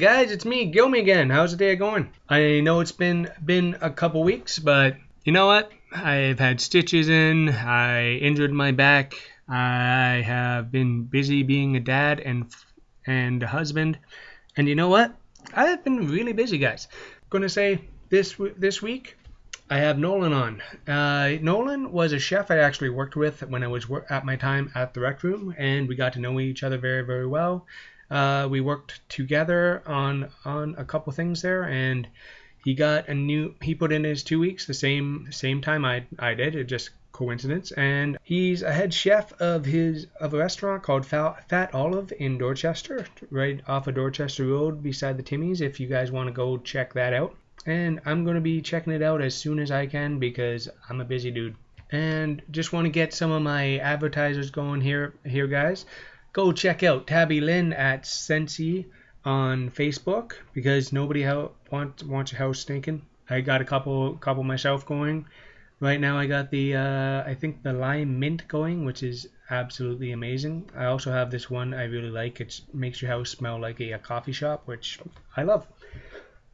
Guys, it's me, Guilmy again. How's the day going? I know it's been been a couple weeks, but you know what? I've had stitches in. I injured my back. I have been busy being a dad and and a husband. And you know what? I have been really busy, guys. Gonna say this this week I have Nolan on. Uh, Nolan was a chef I actually worked with when I was wor- at my time at the rec room, and we got to know each other very, very well. Uh, we worked together on on a couple things there, and he got a new. He put in his two weeks the same same time I I did. It just coincidence. And he's a head chef of his of a restaurant called Fat Olive in Dorchester, right off of Dorchester Road beside the Timmy's. If you guys want to go check that out. And I'm gonna be checking it out as soon as I can because I'm a busy dude. And just want to get some of my advertisers going here, here, guys go check out Tabby Lynn at Scentsy on Facebook because nobody ho- wants wants a house stinking. I got a couple couple myself going. Right now I got the uh, I think the lime mint going, which is absolutely amazing. I also have this one I really like. It makes your house smell like a, a coffee shop, which I love.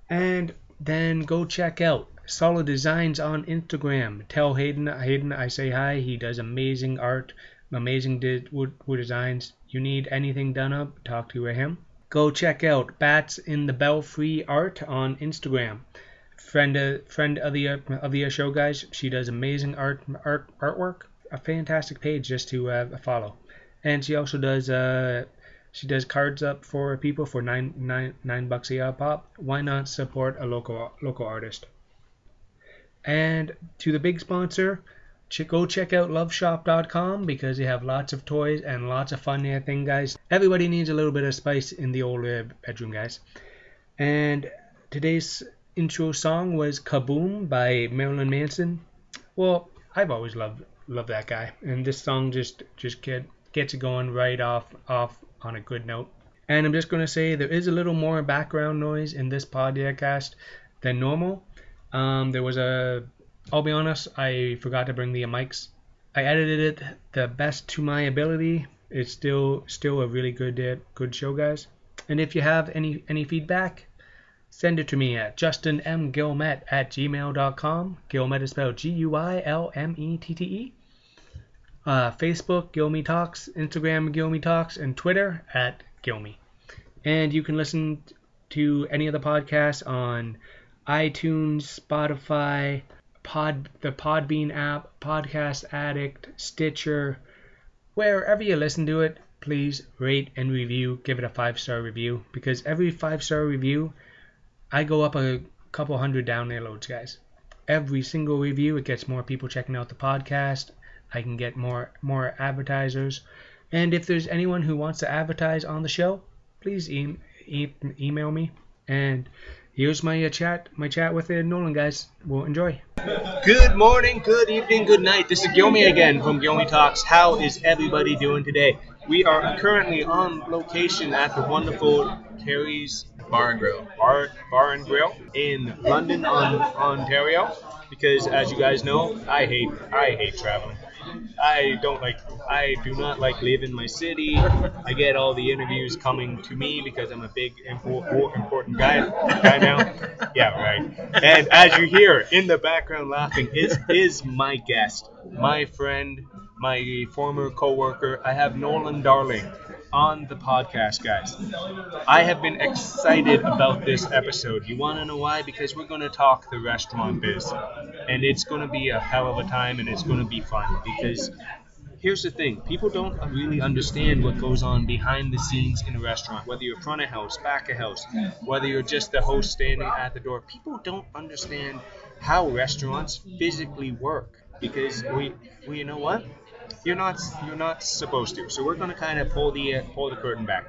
And then go check out Solid Designs on Instagram. Tell Hayden Hayden I say hi. He does amazing art, amazing wood, wood designs. You need anything done up, talk to him. Go check out Bats in the Belfry Art on Instagram. Friend of, friend of the of the show guys, she does amazing art art artwork. A fantastic page just to uh, follow. And she also does uh, she does cards up for people for nine nine nine bucks a pop. Why not support a local local artist? And to the big sponsor, go check out loveshop.com because they have lots of toys and lots of fun there thing guys. Everybody needs a little bit of spice in the old uh, bedroom guys. And today's intro song was kaboom by marilyn manson. Well i've always loved loved that guy. And this song just just get gets it going right off off on a good note. And i'm just going to say there is a little more background noise in this podcast than normal. Um, there was a I'll be honest, I forgot to bring the mics. I edited it the best to my ability. It's still still a really good uh, good show, guys. And if you have any any feedback, send it to me at justinmguilmette at gmail.com. Guilmette is spelled G-U-I-L-M-E-T-T-E. Uh, Facebook, Guilmy Talks, Instagram, Guilmy Talks, and Twitter at Guilmy. And you can listen to any of the podcasts on iTunes, Spotify, Pod the Podbean app, Podcast Addict, Stitcher, wherever you listen to it, please rate and review. Give it a five star review because every five star review, I go up a couple hundred downloads, guys. Every single review, it gets more people checking out the podcast. I can get more more advertisers, and if there's anyone who wants to advertise on the show, please e- e- email me and here's my uh, chat my chat with uh, Nolan guys. We'll enjoy. Good morning, good evening, good night. This is Guilmy again from Guilmy Talks. How is everybody doing today? We are currently on location at the wonderful Terry's Bar and Grill. Bar, Bar and Grill in London, on, Ontario. Because as you guys know, I hate I hate traveling. I don't like I do not like leaving my city. I get all the interviews coming to me because I'm a big important, guy guy now. Yeah, right. And as you hear in the background laughing is is my guest, my friend, my former coworker. I have Nolan Darling on the podcast, guys. I have been excited about this episode. You want to know why? Because we're going to talk the restaurant biz. And it's going to be a hell of a time and it's going to be fun because here's the thing people don't really understand what goes on behind the scenes in a restaurant whether you're front of house back of house whether you're just the host standing at the door people don't understand how restaurants physically work because we, we you know what you're not you're not supposed to so we're going to kind of pull the uh, pull the curtain back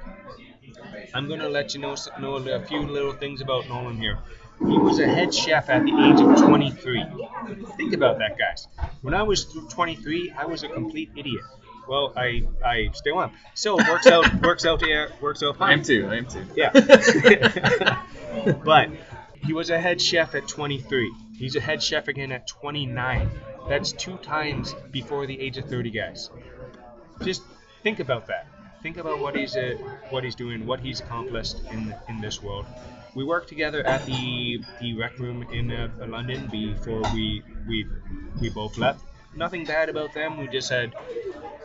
i'm going to let you know know a few little things about nolan here he was a head chef at the age of 23. Think about that, guys. When I was 23, I was a complete idiot. Well, I I still am. So it works out works out here works out fine. I am too. I am too. Yeah. but he was a head chef at 23. He's a head chef again at 29. That's two times before the age of 30, guys. Just think about that. think about what he's uh, what he's doing, what he's accomplished in in this world. We worked together at the the rec room in uh, London before we we we both left. Nothing bad about them. We just had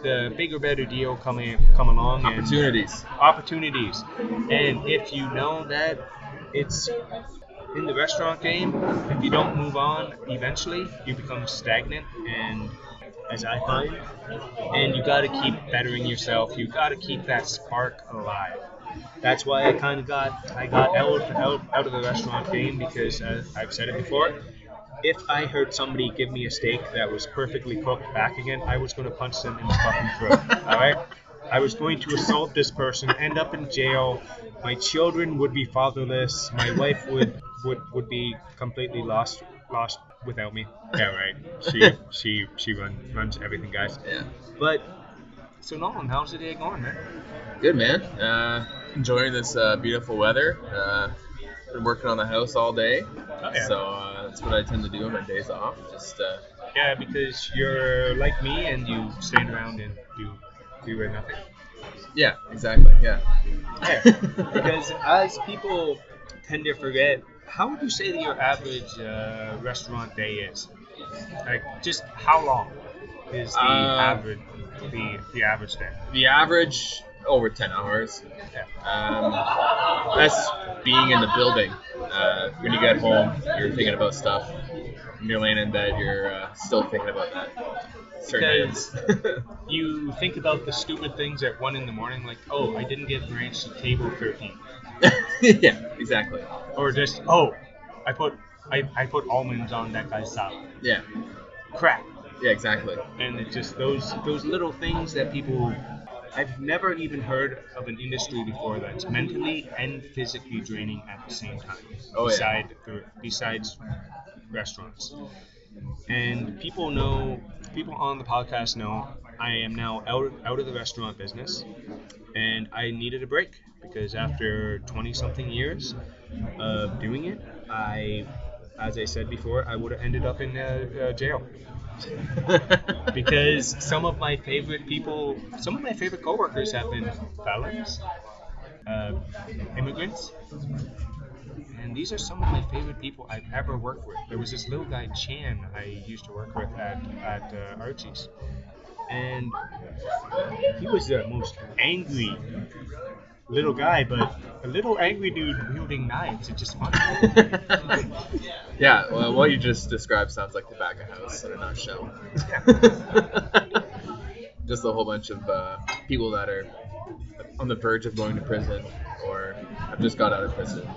the bigger, better deal coming come along. and- Opportunities. opportunities. And if you know that it's in the restaurant game, if you don't move on, eventually you become stagnant and as I find, and you got to keep bettering yourself. You got to keep that spark alive. That's why I kind of got I got out, out out of the restaurant game because uh, I've said it before. If I heard somebody give me a steak that was perfectly cooked back again, I was going to punch them in the fucking throat. all right. I was going to assault this person, end up in jail. My children would be fatherless. My wife would would, would be completely lost lost without me. Yeah, right. She she she run, runs everything, guys. Yeah. But so Nolan, how's the day going, man? Good man. Uh, enjoying this uh, beautiful weather. Uh, been working on the house all day, yeah. so uh, that's what I tend to do on my days off. Just uh, Yeah, because you're like me and you stand around and nothing. yeah, exactly. Yeah. Because as people tend to forget, how would you say that your average uh, restaurant day is? Like, just how long is the Uh, average the the average day? the average over 10 hours. Yeah. Um, that's being in the building. Uh, when you get home, you're thinking about stuff. When you're laying in bed, you're uh, still thinking about that. Because- You think about the stupid things at one in the morning, like, oh, I didn't get ranch to table 13, yeah, exactly. or just, oh, I put I, I put almonds on that guy's salad. Yeah, Crap. yeah, exactly. and it's just those those little things that people I've never even heard of an industry before that's mentally and physically draining at the same time. Oh, yeah. beside the, besides restaurants. And people know people on the podcast know I am now out out of the restaurant business. And I needed a break because after 20 something years of doing it, I as I said before, I would have ended up in uh, uh, jail. Because some of my favorite people, some of my favorite coworkers have been felons, uh, immigrants, and these are some of my favorite people I've ever worked with. There was this little guy Chan I used to work with at at uh, Archie's, and he was the most angry little guy, but a little angry dude wielding knives. It's just fun. yeah, well, what you just described sounds like the back of house in a nutshell. just a whole bunch of uh, people that are on the verge of going to prison or have just got out of prison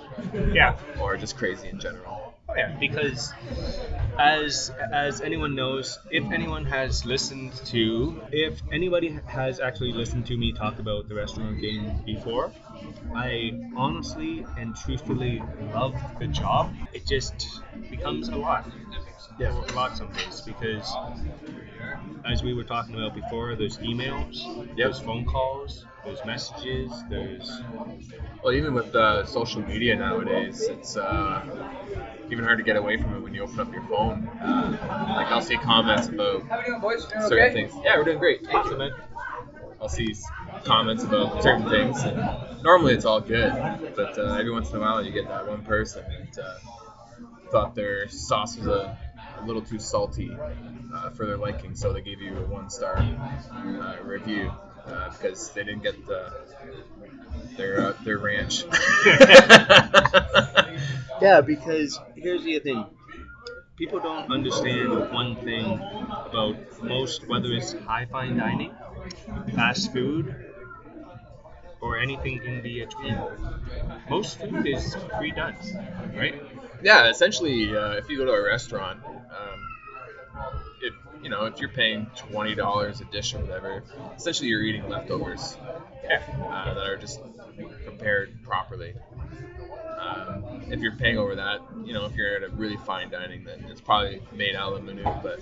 yeah. or just crazy in general. Oh yeah, because as as anyone knows, if anyone has listened to, if anybody has actually listened to me talk about the restaurant game before, I honestly and truthfully love the job. It just becomes a lot. Yeah. A lot some days because as we were talking about before, there's emails, there's phone calls, there's messages, there's Well, even with uh, social media nowadays, it's uh, even hard to get away from it when you open up your phone. Uh, like I'll see comments about certain things. Yeah, we're doing great. awesome, man. I'll see comments about certain things. And normally it's all good, but uh, every once in a while you get that one person that uh, thought their sauce was a, a little too salty uh, for their liking, so they gave you a one star uh, review uh, because they didn't get the, their uh, their ranch. Yeah, because here's the thing. People don't understand one thing about most, whether it's high fine dining, fast food, or anything in between. Most food is pre-done, right? Yeah, essentially, uh, if you go to a restaurant, um, if you know if you're paying twenty dollars a dish or whatever, essentially you're eating leftovers Yeah. uh, that are just prepared properly. Um, if you're paying over that, you know, if you're at a really fine dining, then it's probably made out of the menu, but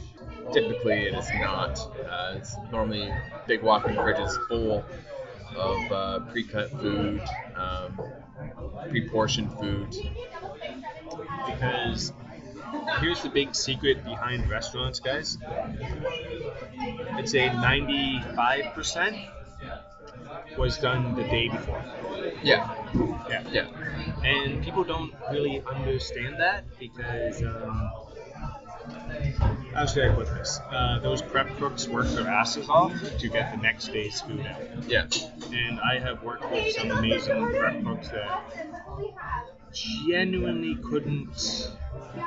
typically it is not. Uh, it's normally big walk-in fridges full of uh, pre-cut food, um, pre-portioned food. Because here's the big secret behind restaurants, guys. I'd say 95% was done the day before. Yeah. Yeah. Yeah. And people don't really understand that because um, how should I put this? Uh, those prep cooks work their asses off to get the next day's food out. Yeah. And I have worked with some amazing prep cooks that genuinely couldn't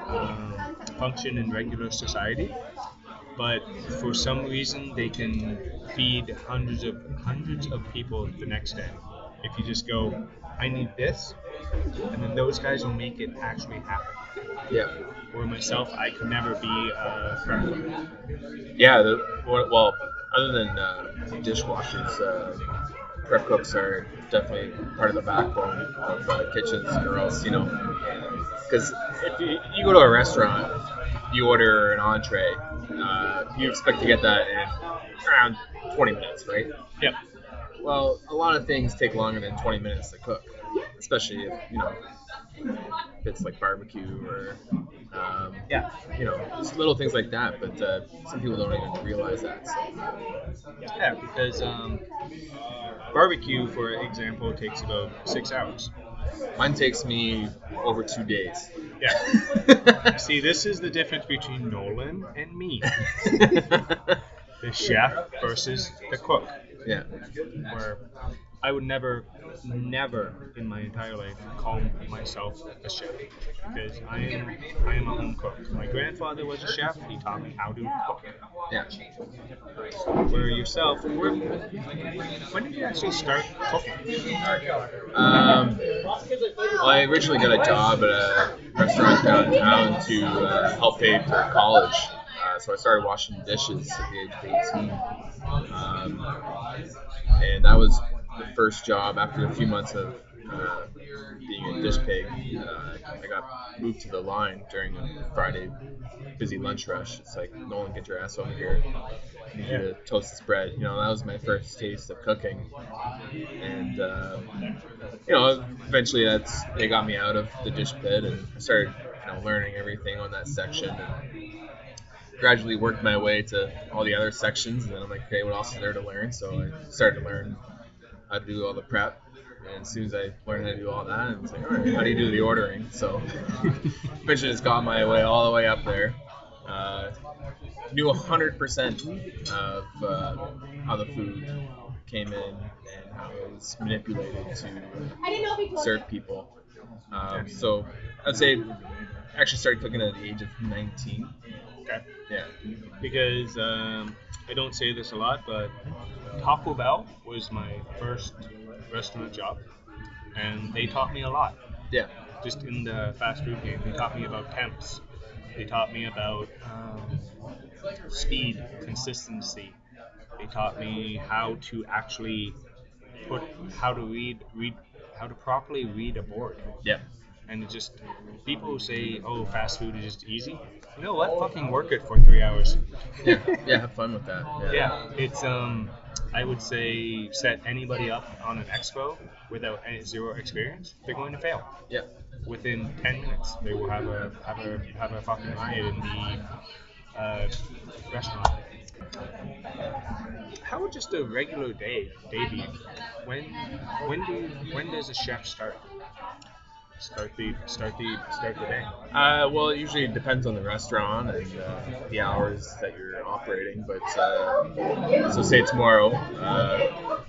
um, function in regular society, but for some reason they can feed hundreds of hundreds of people the next day. If you just go, I need this, and then those guys will make it actually happen. Yeah. Or myself, I could never be a prep cook. Yeah. The, well, well, other than uh, dishwashers, uh, prep cooks are definitely part of the backbone of uh, kitchens, or else you know, because if you, you go to a restaurant, you order an entree, uh, you expect to get that in around 20 minutes, right? Yep. Well, a lot of things take longer than 20 minutes to cook, especially if you know if it's like barbecue or um, Yeah. you know just little things like that. But uh, some people don't even realize that. So. Yeah, because um, barbecue, for example, takes about six hours. Mine takes me over two days. Yeah. See, this is the difference between Nolan and me. The chef versus the cook. yeah. Where I would never, never in my entire life call myself a chef because I am, I am a home cook. My grandfather was a chef. He taught me how to cook. Yeah. Where yourself, where, when did you actually start cooking? Um, well, I originally got a job at a restaurant downtown to uh, help pay for college. Uh, so I started washing dishes at the age of 18. Um, and that was first job after a few months of uh, being a dish pig. Uh, I got moved to the line during a Friday busy lunch rush. It's like, Nolan, get your ass over here. I need you to toast this bread. You know, that was my first taste of cooking. And, uh, you know, eventually that's they got me out of the dish pit and I started, you know, learning everything on that section and gradually worked my way to all the other sections. And then I'm like, okay, what else is there to learn? So I started to learn how to do all the prep. And as soon as I learned how to do all that, I was like, all right, how do you do the ordering? So eventually just got my way all the way up there. Uh, knew 100% of uh, how the food came in and how it was manipulated to serve people. Um, so I'd say I actually started cooking at the age of 19. Okay. Yeah. because um, I don't say this a lot, but Taco Bell was my first restaurant job, and they taught me a lot. Yeah. Just in the fast food game, they taught me about temps. They taught me about um, speed, consistency. They taught me how to actually put, how to read, read, how to properly read a board. Yeah. And it just people who say, "Oh, fast food is just easy." You know what? Fucking work it for three hours. Yeah. Yeah. Have fun with that. Yeah. Yeah, it's um, I would say set anybody up on an expo without any zero experience, they're going to fail. Yeah. Within ten minutes, they will have a have a have a fucking riot in the uh, restaurant. How would just a regular day day be? When when do when does a chef start? Start the start the start the day. Uh, well, it usually depends on the restaurant and uh, the hours that you're operating. But uh, so, say tomorrow, uh,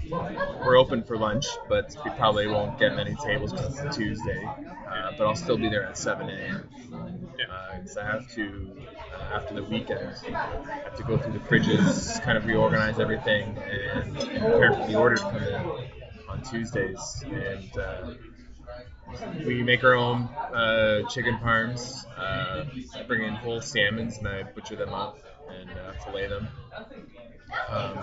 we're open for lunch, but we probably won't get many tables because it's Tuesday. Uh, but I'll still be there at 7 a.m. Because I have to, uh, after the weekend, I have to go through the fridges, kind of reorganize everything, and prepare for the order to come in on Tuesdays. And uh, we make our own uh, chicken parms. Uh, bring in whole salmons and I butcher them up and uh, fillet them. Um,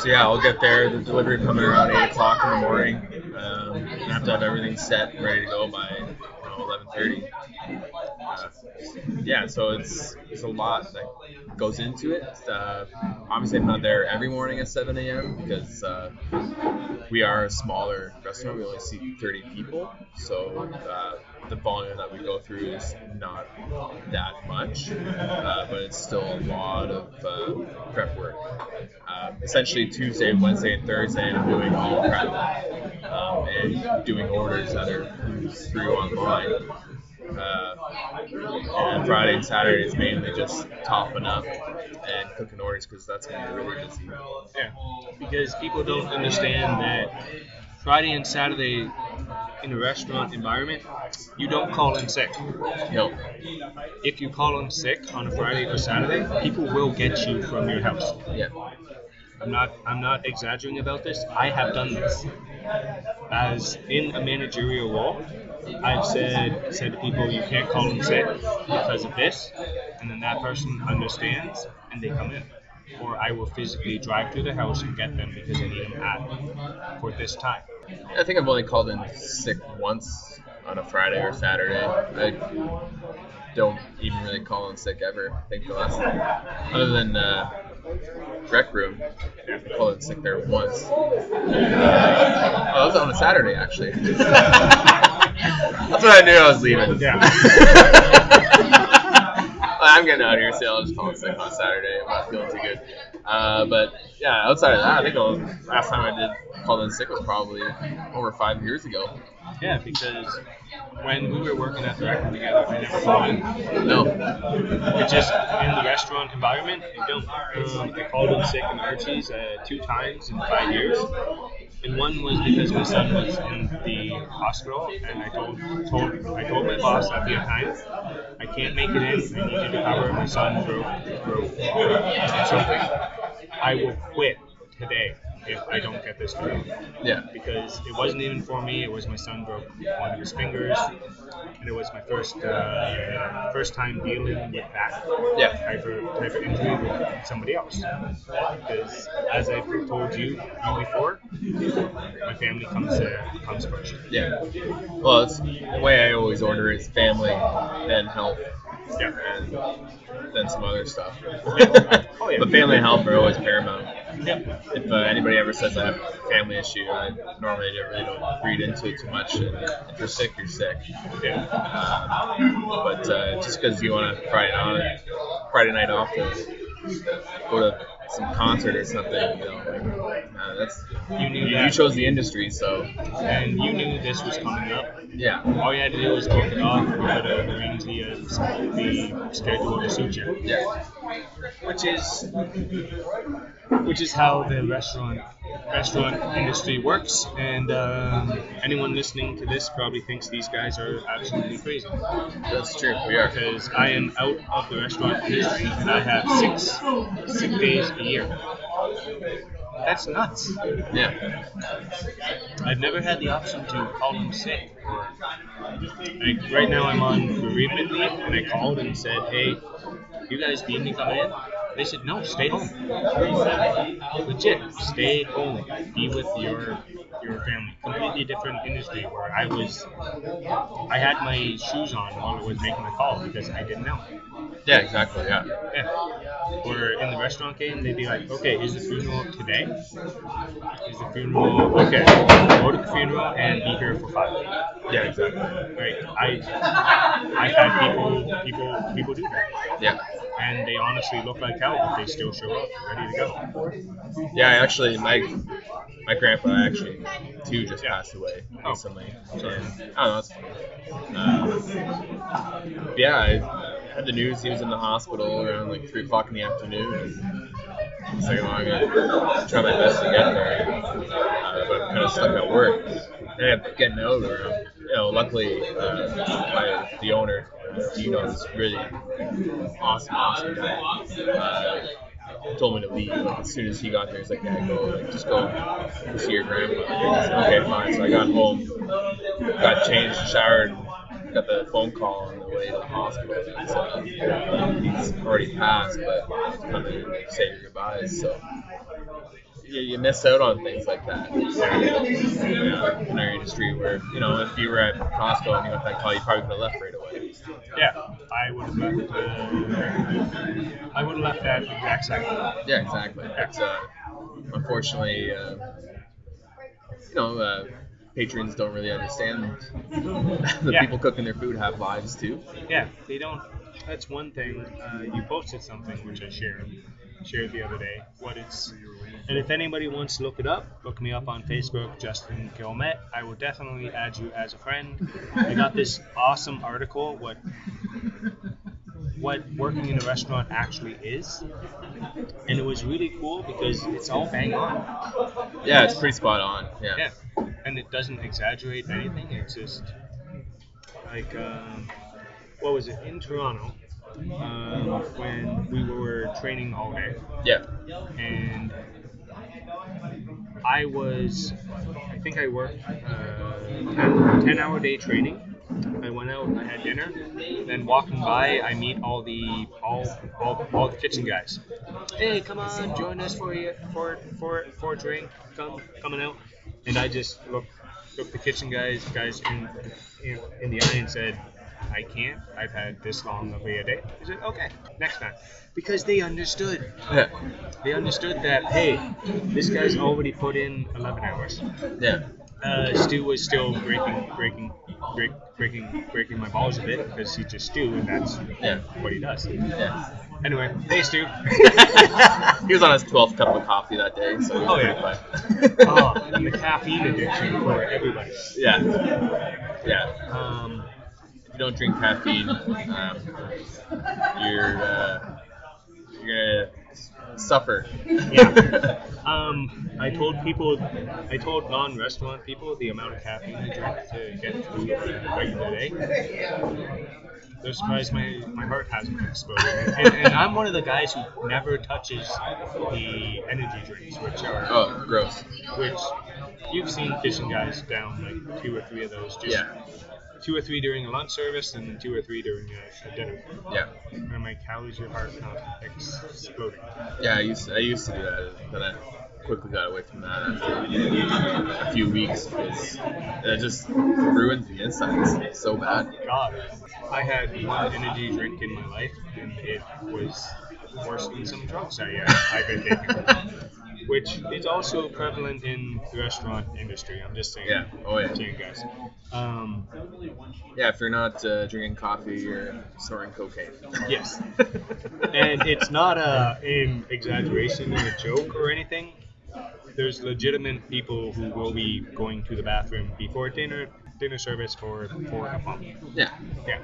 so yeah, I'll get there. The delivery coming around eight o'clock in the morning. Um, I have to have everything set and ready to go by you know, eleven thirty. Uh, yeah, so it's it's a lot that goes into it. Uh, obviously, I'm not there every morning at 7 a.m. because uh, we are a smaller restaurant. We only seat 30 people, so uh, the volume that we go through is not that much, uh, but it's still a lot of uh, prep work. Uh, essentially, Tuesday, Wednesday, and Thursday, I'm doing all prep um, and doing orders that are through online. Uh, and Friday and Saturday is mainly just topping up and cooking orders because that's when you're really busy. Yeah, because people don't understand that Friday and Saturday in a restaurant environment, you don't call in sick. No. If you call in sick on a Friday or Saturday, people will get you from your house. Yeah. I'm not I'm not exaggerating about this. I have done this. As in a managerial role, I've said said to people you can't call in sick because of this, and then that person understands and they come in. Or I will physically drive to the house and get them because I need them at for this time. I think I've only called in sick once on a Friday or Saturday. I don't even really call in sick ever. I think the last other than uh, rec room, I called in sick there once. Uh, oh, that was on a Saturday actually. That's when I knew I was leaving. Yeah. I'm getting out of here, so I'll just call in sick on Saturday. I'm not feeling too good. Uh, but yeah, outside of that, I think the last time I did call in sick was probably over five years ago. Yeah, because when we were working at the rec room together, I never in. No. It's just in the restaurant environment, I don't. Um, I called in sick in Archie's uh, two times in five years. And one was because my son was in the hospital, and I told told I told my boss at the time, I can't make it in. I need you to cover. My son broke broke uh, something. I will quit today if I don't get this through Yeah. because it wasn't even for me. It was my son broke one of his fingers, and it was my first uh, first time dealing with that Yeah. type of type of injury with somebody else. Because as I've told you, you before, my family comes uh, comes first. Yeah. Well, it's the way I always order is family, then health, Yeah. and then some other stuff. Oh, yeah. But family and health are always paramount. Yeah. If uh, anybody ever says I have a family issue, I normally don't really don't read into it too much. If you're sick, you're sick. Yeah. Um, but uh, just because you want a Friday night, Friday night off to go to some concert or something, you know, like, uh, that's You knew you, you chose the industry, so and you knew this was coming up. yeah, All you had to do was book it off, and put it arrange the uh, the schedule to suit you. yeah, which is which is how the restaurant restaurant industry works. And um, anyone listening to this probably thinks these guys are absolutely crazy that's true. We are. because I am out of the restaurant industry and I have six sick days a year. That's nuts. Yeah, I've never had the option to call in sick. Like right now, I'm on bereavement leave, and I called and said, "Hey, you guys need me come in?" They said, "No, stay home." Legit, stay home, be with your your family. Completely different industry where I was. I had my shoes on while I was making the call because I didn't know. yeah, exactly. Yeah, Yeah. Or in the restaurant game, they'd be like, okay, is the funeral today? Is the funeral okay? Go to the funeral and be here for five. yeah, exactly. Right? I I've had people people people do that, Yeah, and they honestly look like hell, but they still show up ready to go. yeah. I Actually, my my grandpa actually too just Yeah. passed away Oh. recently. And, I don't know. Um, yeah, I had the news he was in the hospital around like three o'clock in the afternoon. And it's like, well, I'm gonna try my best to get there, uh, but I'm kind of stuck at work. And I kept getting around. You know, luckily, uh, my the owner, uh, Gino, is really awesome, awesome guy. Uh, told me to leave. Like as soon as he got there, he's like, "Yeah, go, like, just go, see your grandpa." I said, okay, fine. So I got home, got changed, showered, got the phone call on the way to the hospital. And so he's already passed, but kind of say your goodbyes. So you, you miss out on things like that. Yeah, in our industry, where you know, if you were at Costco and you got that call, you probably could have left right away. Yeah, I would have left. Uh, I would have left that exact second. Yeah, exactly. It's uh, unfortunately, uh, you know, uh, patrons don't really understand. the Yeah. people cooking their food have lives too. Yeah, they don't. That's one thing. Uh, you posted something which I shared shared the other day. What it's and if anybody wants to look it up, look me up on Facebook, Justin Guilmette. I will definitely add you as a friend. I got this awesome article. What what working in a restaurant actually is, and it was really cool because it's all bang on. Yeah, it's pretty spot on. Yeah. Yeah, and it doesn't exaggerate anything. It's just like um, what was it in Toronto um, when we were training all day, Yeah. and I was, I think I worked uh, 10, 10 hour day training. I went out, and I had dinner, then walking by, I meet all the all all, all the kitchen guys. Hey, come on, join us for you for for for a drink. Come coming out, and I just looked looked the kitchen guys guys in in, in the eye and said, I can't. I've had this long of a day. He said, okay, next time, because they understood. Yeah. They understood that hey, this guy's already put in 11 hours. Yeah. Uh, Stu was still breaking, breaking, break, breaking, breaking my balls a bit because he's just Stu, and that's Yeah. what he does. Yeah. Anyway, hey Stu. he was on his 12th cup of coffee that day, so he was Oh, pretty yeah. oh, and the caffeine addiction for everybody. Yeah. Yeah. Um, If you don't drink caffeine, um, you're uh, you're gonna suffer. Yeah. um, I told people, I told non-restaurant people the amount of caffeine I drink to get through a regular day. They're surprised my, my heart hasn't exploded. And, and I'm one of the guys who never touches the energy drinks, which are oh, gross. which you've seen fishing guys down like two or three of those. Just Yeah. Two or three during a lunch service, and then two or three during a, a dinner. Yeah. And I'm like, how is your heart not exploding? Yeah, I used I used to do that, but I quickly got away from that after a few weeks because it just ruins the insides so bad. God, I had one energy drink in my life, and it was worse than some drugs I, uh, I've been taking. Which is also prevalent in the restaurant industry. I'm just saying. Yeah. Oh yeah. Saying, guys. Um, Yeah. If you're not uh, drinking coffee, you're snorting cocaine. yes. and it's not a in exaggeration or a joke or anything. There's legitimate people who will be going to the bathroom before dinner dinner service for for a pump. Yeah. Yeah.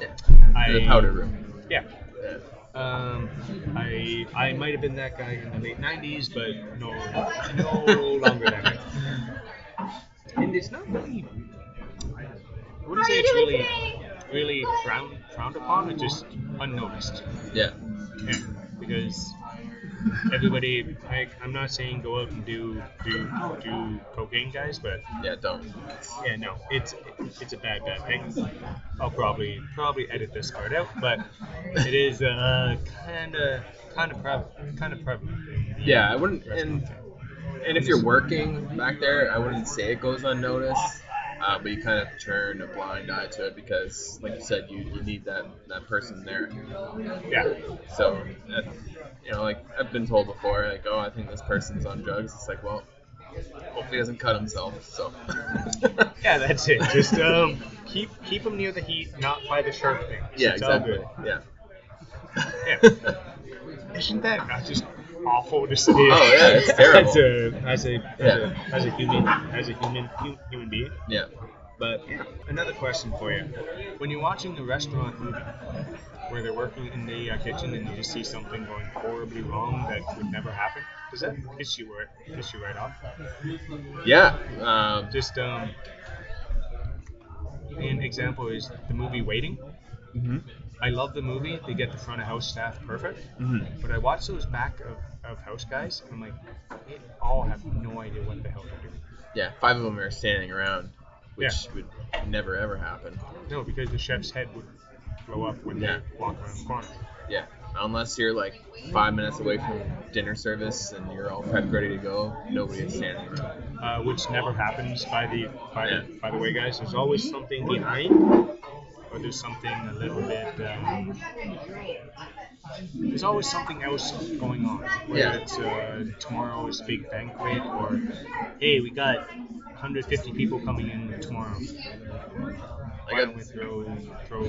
Yeah. I, The powder room. Yeah. Yeah. Um, I I might have been that guy in the late '90s, but no, no longer that that. And it's not really. I wouldn't say it's really, really frowned frowned upon. It's just unnoticed. Yeah. Yeah, because everybody, like, I'm not saying go out and do do do cocaine, guys, but Yeah. Don't. yeah, no, it's it's a bad bad thing. I'll probably probably edit this part out, but it is uh kind of kind of prevalent, kind of prevalent. Yeah. I wouldn't. And and if you're working back there, I wouldn't say it goes unnoticed. Uh, but you kind of turn a blind eye to it because, like you said, you, you need that, that person there. yeah, So, you know, like I've been told before, like, oh, I think this person's on drugs. It's like, well, hopefully he doesn't cut himself. So, yeah, that's it. Just um, keep keep them near the heat, not by the sharp things. yeah, It's exactly. Yeah. Yeah. Isn't that not just awful to say? Oh, yeah, it's terrible. as a as a, as, Yeah. a as a human as a human human being. yeah. But yeah, another question for you: When you're watching the restaurant movie where they're working in the uh, kitchen and you just see something going horribly wrong that would never happen, does that piss you right, piss you right off? Yeah. Um, Just um, an example is the movie Waiting. mhm. I love the movie. They get the front of house staff perfect. Mhm. But I watch those back of, of house guys, and I'm like, they all have no idea what the hell they're doing. Yeah. Five of them are standing around, which Yeah. would never ever happen. No, because the chef's head would blow up when Yeah. they walk around the corner. Yeah. Unless you're like five minutes away from dinner service and you're all prepped, ready to go, nobody is standing around. uh, which never happens by the by, Yeah. the by the way, guys. There's always something behind, or there's something a little bit. Um, there's always something else going on. Whether Yeah. it's uh, tomorrow's big banquet, or hey, we got 150 people coming in tomorrow. I Why don't got we throw throw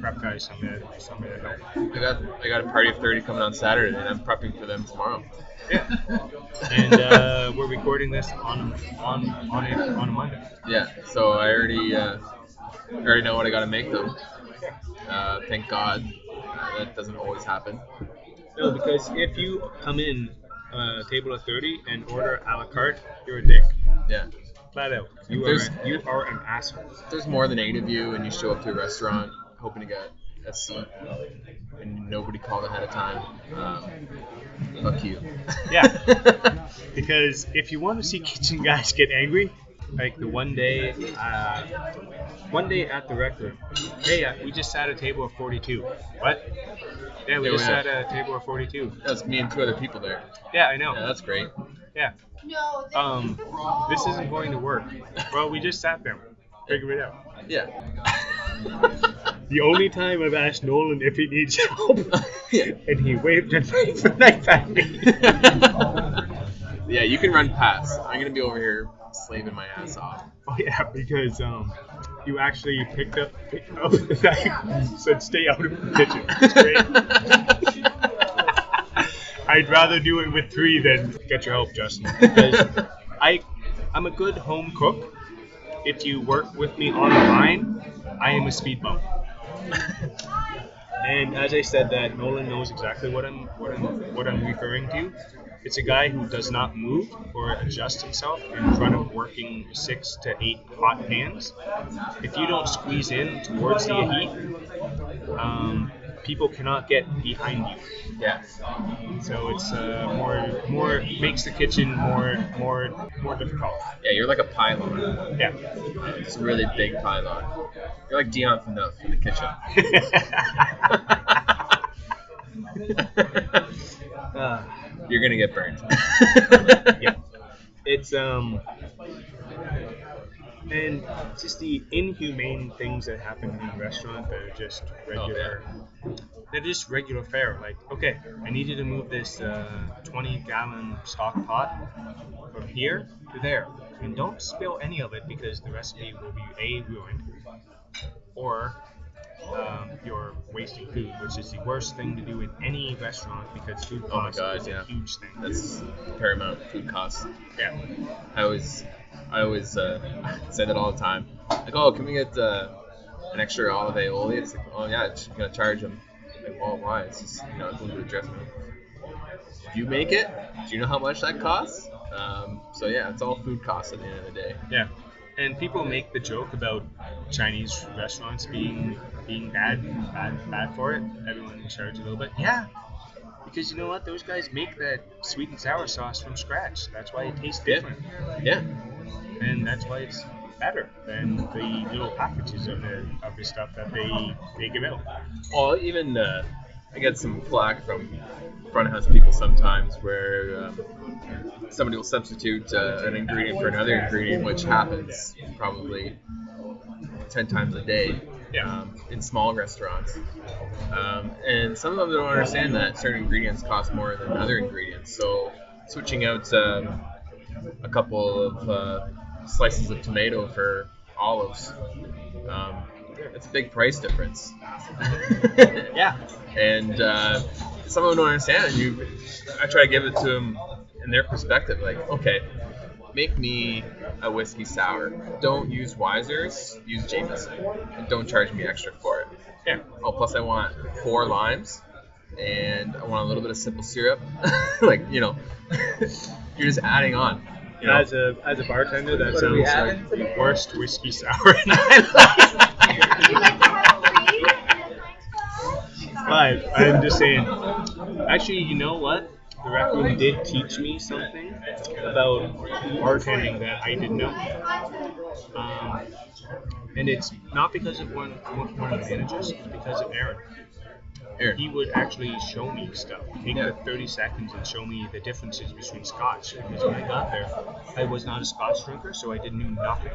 prep guys some of some of help? I got I got a party of 30 coming on Saturday, and I'm prepping for them tomorrow. Yeah. And uh, we're recording this on on on a, on a Monday. Yeah, so I already uh, I already know what I got to make them. Uh, thank God uh, that doesn't always happen. No, because if you come in uh, table of 30 and order a la carte, you're a dick. Yeah. Flat out. You are There's- you are an asshole. If there's more than eight of you and you show up to a restaurant hoping to get a seat and nobody called ahead of time, um, fuck you. Yeah. Because if you want to see kitchen guys get angry, like the one day, uh, one day at the rec room, hey, uh, we just sat at a table of 42. What? Yeah, we Yeah, just we sat at a table of 42. That's me and two other people there. Yeah, I know. Yeah, that's great. Yeah. Um, this isn't going to work. Well, we just sat there. Figure it out. Yeah. The only time I've asked Nolan if he needs help, yeah. and he waved and knife at me. yeah, you can run past. I'm gonna be over here slaving my ass off. Oh yeah, because um, you actually picked up picked up the knife, said stay out of the kitchen. It's great. I'd rather do it with three than get your help, Justin. Because I, I'm a good home cook. If you work with me on the line, I am a speed bump. And as I said, that Nolan knows exactly what I'm what I'm what I'm referring to. It's a guy who does not move or adjust himself in front of working six to eight hot pans. If you don't squeeze in towards the heat, um, people cannot get behind you. Yeah. So it's uh, more more makes the kitchen more more more difficult. Yeah, you're like a pylon. Yeah. It's a really big pylon. You're like Dion Phaneuf in the kitchen. Uh, You're gonna get burned. yeah. It's um and just the inhumane things that happen in the restaurant that are just regular they're just regular fare. Like, okay, I need you to move this uh, 20 gallon stock pot from here to there. And don't spill any of it because the recipe will be A ruined or um, you're wasting food, which is the worst thing to do in any restaurant because food Oh costs God, is yeah. a huge thing. That's paramount food costs. yeah. I always, I always uh, say that all the time. Like, oh, can we get uh, an extra olive aioli? It's like, oh yeah, it's gonna charge them. Like, well, why? It's just, you know, it's going to the dressing room. If you make it, do you know how much that costs? Um, so yeah, it's all food costs at the end of the day. Yeah, and people make the joke about Chinese restaurants being being bad, bad, bad for it. Everyone in charge a little bit. Yeah, because you know what? Those guys make that sweet and sour sauce from scratch. That's why it tastes different. Yeah. different, Yeah, and that's why it's better than the little packages of the of the stuff that they they give out. Well, even uh, I get some flack from front of house people sometimes where um, somebody will substitute uh, an ingredient for another ingredient, which happens probably 10 times a day Yeah. um, in small restaurants. Um, and some of them don't understand that certain ingredients cost more than other ingredients. So switching out um, a couple of uh, slices of tomato for olives. Um, it's a big price difference. Yeah, and uh, some of them don't understand. And you, I try to give it to them in their perspective. Like, okay, make me a whiskey sour. Don't use Wiser's. Use Jameson, and don't charge me extra for it. yeah, Oh, plus I want four limes, and I want a little bit of simple syrup. like, you know, you're just adding on. You know? As a as a bartender, that What are we sounds having like the today? worst whiskey sour in my But I'm just saying. Actually, you know what? The rec room did teach me something about bartending that I didn't know. Um, and it's not because of one one of the managers, it's because of Aaron. Here. He would actually show me stuff. Take Yeah. the 30 seconds and show me the differences between Scotch. Because when I got there, I was not a Scotch drinker, so I didn't know nothing.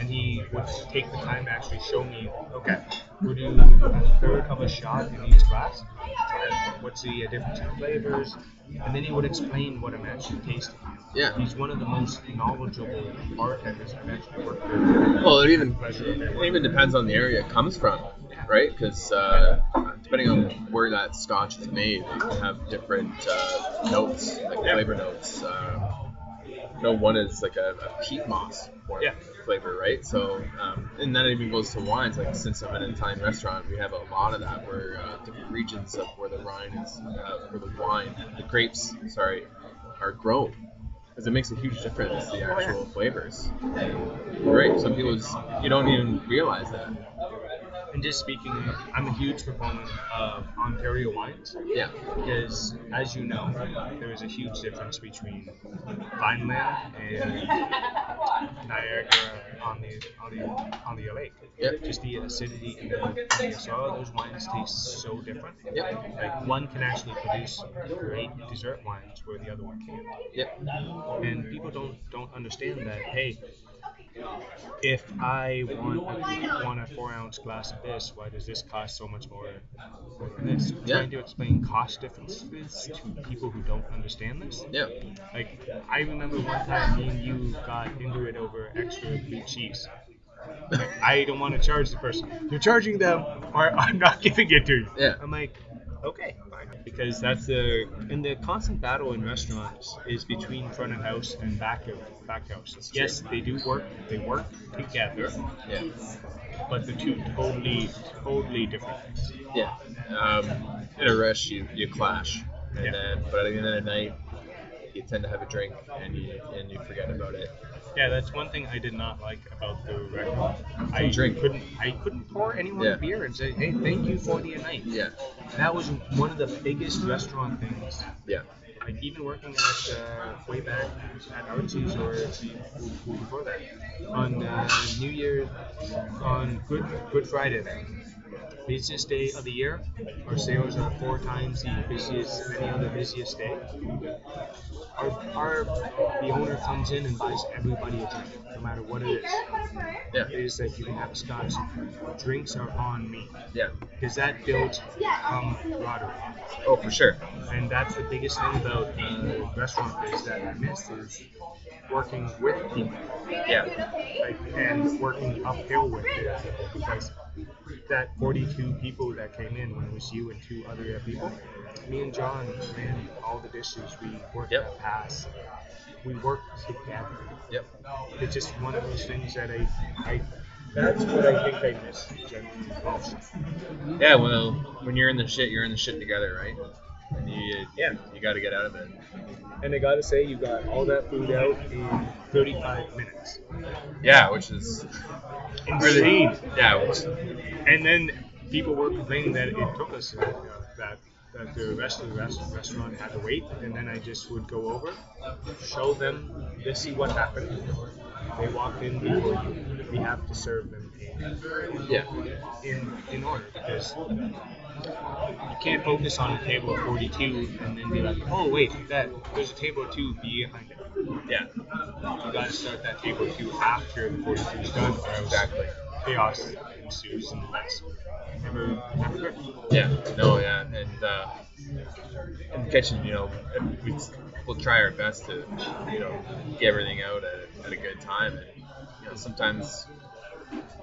And he would take the time to actually show me, okay, we'll do a third of a shot in each glass. Try it. What what's the uh, difference in flavors, and then he would explain what I'm actually tasting. Yeah. He's one of the most knowledgeable bartenders I've actually worked with. Well, it even Pleasure of it it. even depends on the area it comes from, right? Because uh, depending on where that Scotch is made, you can have different uh, notes, like flavor notes. Uh, no one is like a, a peat moss form Yeah. flavor, right? So, um, and that even goes to wines. Like since I'm an Italian restaurant, we have a lot of that where uh, different regions of where the wine is, uh, where the wine, the grapes, sorry, are grown. Because it makes a huge difference the Oh, actual flavors. Right. Some people just you don't even realize that. And just speaking, I'm a huge proponent of Ontario wines Yeah. because, as you know, there is a huge difference between Vineland and Niagara on the on the on the lake. Yep. Just the acidity in the, in the soil. Those wines taste so different. Yep. Like one can actually produce great dessert wines where the other one can't. Yep. and people don't don't understand that. Hey, if I want a, want a four ounce glass of this, why does this cost so much more than this? Yeah. Trying to explain cost differences to people who don't understand this. Yeah. Like I remember one time me and you got into it over extra blue cheese. Like, I don't want to charge the person. You're charging them, or I'm not giving it to you. Yeah. I'm like, okay. Because that's the and the constant battle in restaurants is between front of house and back of back house. Yes, they do work. They work together, Yeah. but the two totally totally different things. Yeah. Um, in a rush, you, you clash, and Yeah. then but at the end of the night, you tend to have a drink and you and you forget about it. Yeah, that's one thing I did not like about the restaurant. I drink. couldn't I couldn't pour anyone Yeah. a beer and say, hey, thank you for the night. Yeah. That was one of the biggest restaurant things Yeah. like even working at uh, way back at Archie's or before that on uh, New Year on Good Good Friday, busiest day of the year. Our sales are four times the busiest any other busiest day. Our, our the owner comes in and buys everybody a drink, no matter what it is. Yeah. It is like you can have a scotch. Drinks are on me Yeah. because that builds um, camaraderie. Oh, for sure. And that's the biggest thing about the restaurant biz that I miss is working with people, Yeah. like, and working uphill with people because that 42 people that came in when it was you and two other people, me and John ran all the dishes. We worked Yep. at pass. We worked together. Yep. It's just one of those things that I, I that's what I think I miss. Yeah. Well, when you're in the shit, you're in the shit together, right? And you Yeah. you got to get out of it. And I gotta say, you got all that food out in 35 minutes. Yeah, which is Insane. yeah, which And then people were complaining that it took us uh, that that the rest of the rest, restaurant had to wait, and then I just would go over, show them this is what happened. They walked in before you. We have to serve them in yeah, in, in order because you can't focus on a table of 42 and then be like, oh wait, that there's a table of two behind it. yeah, You got to start that table of two after the 42 is done, exactly. chaos ensues and that's never never good. Yeah, no, yeah, and uh, in the kitchen, you know, we we'll try our best to, you know, get everything out at, at a good time, and you know, sometimes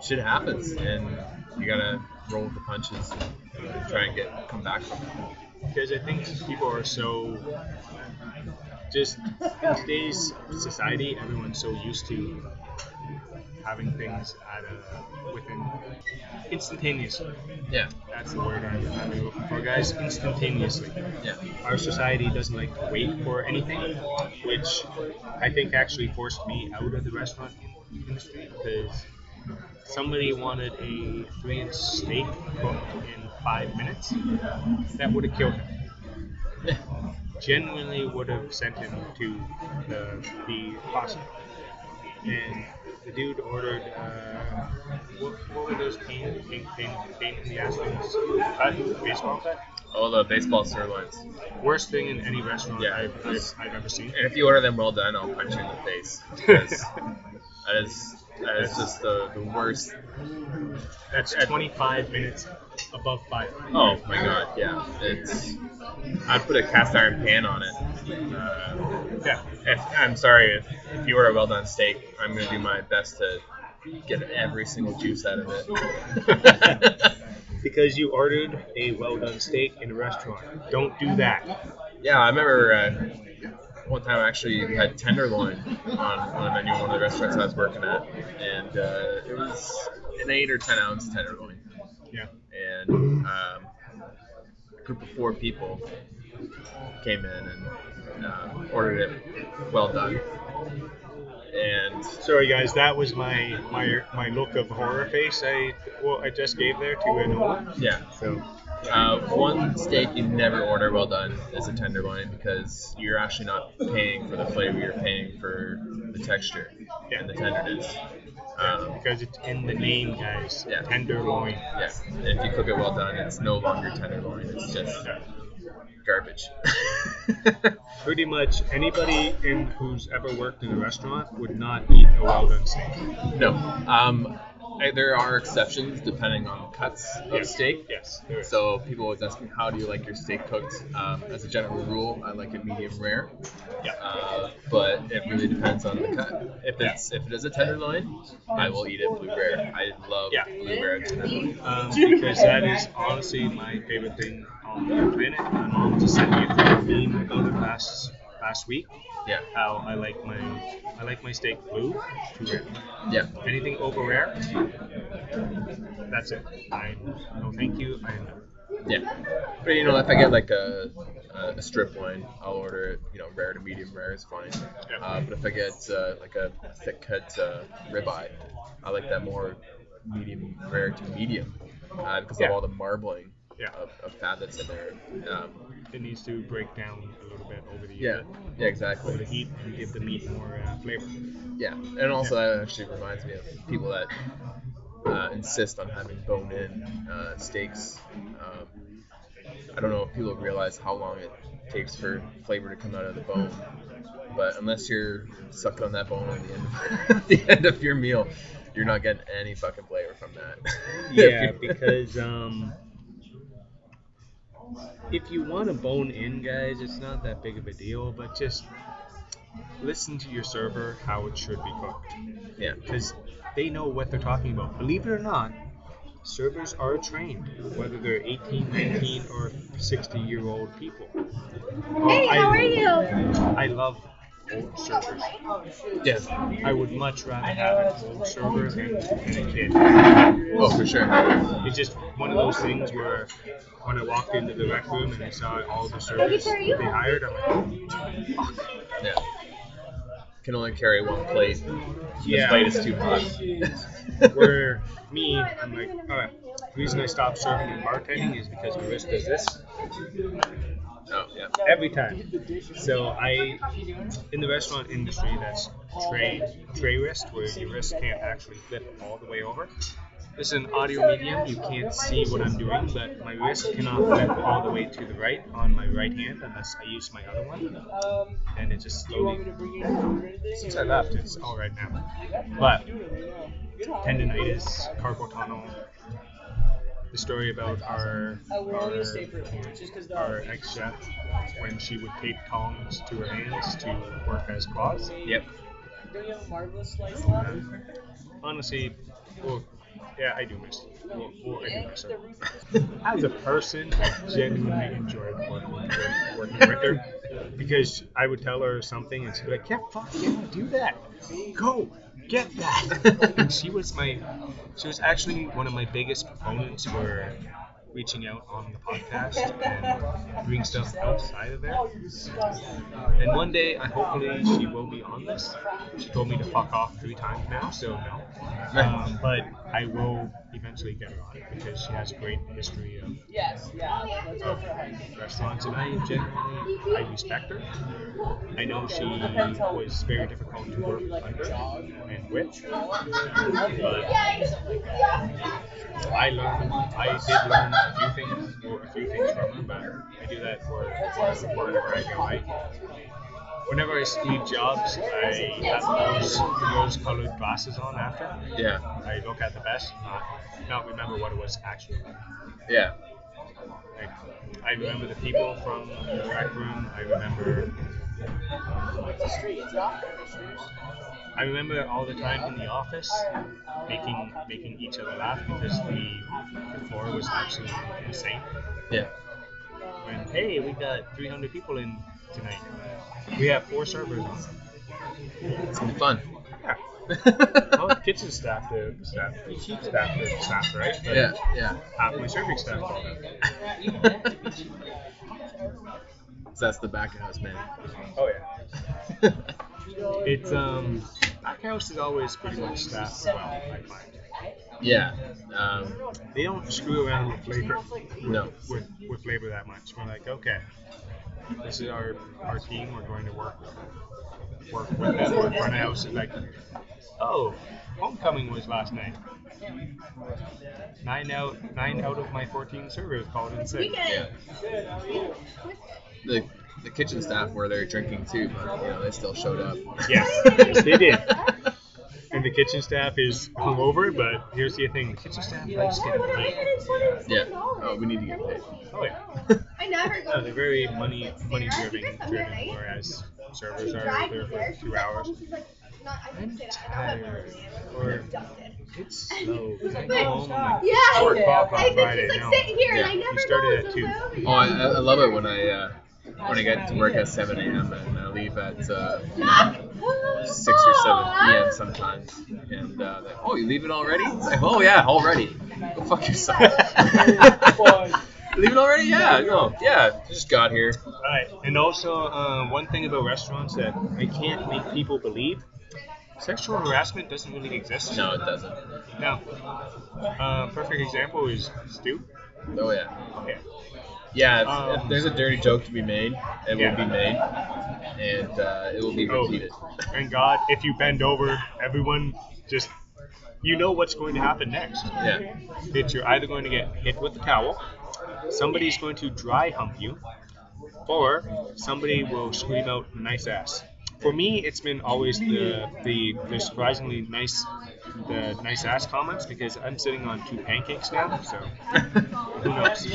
shit happens, and you gotta roll with the punches and try and get come back from it. because I think people are so just in today's society, everyone's so used to having things at a within instantaneously. Yeah, That's the word I'm, I'm looking for, guys. Instantaneously. yeah, Our society doesn't like to wait for anything, which I think actually forced me out of the restaurant industry because somebody wanted a three-inch steak cooked in five minutes. That would have killed him. yeah, Genuinely would have sent him to the, the hospital. And the dude ordered, uh, what, what were those pain, pain, pain, pain in the ass things? Cut? Baseball cut? all the baseball sirloins. Worst thing in any restaurant Yeah. I've, I've, I've ever seen. And if you order them well done, I'll punch you in the face. Because that is it's just the, the worst. That's 25 minutes above fire. Oh my god, yeah. It's. I'd put a cast iron pan on it. Uh, Yeah. if, I'm sorry if, if you order a well done steak, I'm gonna do my best to get every single juice out of it. Because you ordered a well done steak in a restaurant. Don't do that. yeah, I remember uh, one time I actually had tenderloin on, on a menu in one of the restaurants I was working at, and uh, it was an eight or ten ounce tenderloin. Yeah. and um, a group of four people came in and uh, ordered it well done. And Sorry guys, that was my my my look of horror face I well I just gave there to Nolan. yeah, So uh, one steak you never order well done is a tenderloin because you're actually not paying for the flavor, you're paying for the texture and the tenderness. Um, because it's in the name, guys. Yeah. Tenderloin. yeah, and if you cook it well done, it's no longer tenderloin, it's just garbage. Pretty much anybody in who's ever worked in a restaurant would not eat a well done steak. No. Um, there are exceptions depending on cuts of Yes. steak. Yes. So people always ask me, how do you like your steak cooked? Um, as a general rule, I like it medium rare. Yeah. Uh, but it really depends on the cut. If it's if it is a tenderloin, I will eat it blue rare. I love Yeah. blue rare tenderloin. Um, because that is honestly my favorite thing on the planet. My mom just sent me a meme about it last last week. Yeah. How I like my I like my steak blue to rare. Yeah. Anything over rare, that's it. I no thank you. I Yeah. But you know, if I get like a, a, strip loin, I'll order it. You know, rare to medium rare is fine. Yeah. Uh, but if I get uh, like a thick cut uh, ribeye, I like that more medium rare to medium uh, because Yeah. of all the marbling Yeah. of, of fat that's in there. Um, it needs to break down a little bit over the yeah. Yeah. Exactly. over the heat and give the meat more uh, flavor. Yeah, and also that actually reminds me of people that uh, insist on having bone-in uh, steaks. Um, I don't know if people realize how long it takes for flavor to come out of the bone, but unless you're sucking on that bone at the end of, at the end of your meal, you're not getting any fucking flavor from that. Yeah, because um, if you want to bone in, guys, it's not that big of a deal. But just listen to your server how it should be cooked, yeah, because they know what they're talking about. Believe it or not, servers are trained, whether they're 18, 19, or 60 year old people. Hey, oh, I, how are you? I love old servers. yeah, I would much rather have an old server than, than a kid. oh for sure. It's just one of those things where when I walked into the rec room and I saw all the servers that they hired, I'm like, fuck. Yeah, can only carry one plate. The Yeah. plate is too hot. Where me, I'm like, alright. The reason I stopped serving and bartending is because my wrist does this oh yeah. every time. So I, in the restaurant industry, that's tray tray wrist, where your wrist can't actually flip all the way over. This is an audio medium. You can't see what I'm doing, but my wrist cannot flip all the way to the right on my right hand unless I use my other one. And it just slowly, since I left, it's all right now. But tendonitis, carpal tunnel. The story about our our, our ex chef when she would tape tongs to her hands to work as claws. Yep. Honestly, well, yeah, I do miss. Well, As a person, I genuinely enjoyed working with her, working with her because I would tell her something and she'd be like, "Yeah, fuck yeah, do that. Go, get that." and she was my, she was actually one of my biggest proponents for reaching out on the podcast and doing stuff outside of there. And one day, I hopefully she will be on this. She told me to fuck off three times now, so no. Um, but I will eventually get her on it because she has a great history of, of restaurants, and I generally I respect her. I know she was very difficult to work under and with, but I learned, I did learn a few things, or a few things from her, but I do that for, for wherever I go. I, whenever I leave jobs, I have those rose-colored glasses on after. Yeah. I look at the best, not, not remember what it was actually. Yeah. Like, I remember the people from the rec room. I remember. The street. I remember all the time in the office making making each other laugh because the the floor was absolutely insane. Yeah. And hey, we got 300 people in tonight. We have four servers on. It's gonna be fun. Yeah. Well, the kitchen staff, the staff, staff, the staff, right? But Yeah. Yeah. Half my serving staff. So that's the back of house man. Oh yeah. It's um, back house is always pretty much staffed well. I find yeah. Um, they don't screw around with flavor. No. With with labor that much. We're like, okay, this is our our team. We're going to work work with them. Our front of house is like, oh, homecoming was last night. Nine out nine out of my 14 servers called in sick. yeah. The the kitchen staff were there drinking too, but you know they still showed up. Yes, they did. And the kitchen staff is hungover, but here's the thing: the kitchen staff likes getting paid. Yeah. Oh, we need to get paid. Oh yeah. I never go. No, they're very money money driven, driven, whereas servers are there for two hours. I'm tired. Or it's slow. I go home. I'm like, Yeah. four o'clock on Friday. he's like No. sitting here, Yeah. and I never You started at two. Oh, I. I love it when I uh, when I get to work at 7 a.m. and I leave at uh, six or 7 p.m. sometimes. And uh, they, oh, you leave it already? It's like, oh yeah, already. Go fuck yourself. leave it already? Yeah. No. Yeah. Just got here. Right. And also, uh, one thing about restaurants that I can't make people believe: sexual harassment doesn't really exist. No, it doesn't. Now, uh, perfect example is Stu. Oh yeah. Okay. Yeah. If, Um, if there's a dirty joke to be made, it Yeah. will be made, and uh, it will be Oh, repeated. Thank God, if you bend over, everyone just you know what's going to happen next. Yeah. That you're either going to get hit with a towel, somebody's going to dry hump you, or somebody will scream out "nice ass." For me, it's been always the the, the surprisingly nice the nice ass comments because I'm sitting on two pancakes now, so who knows?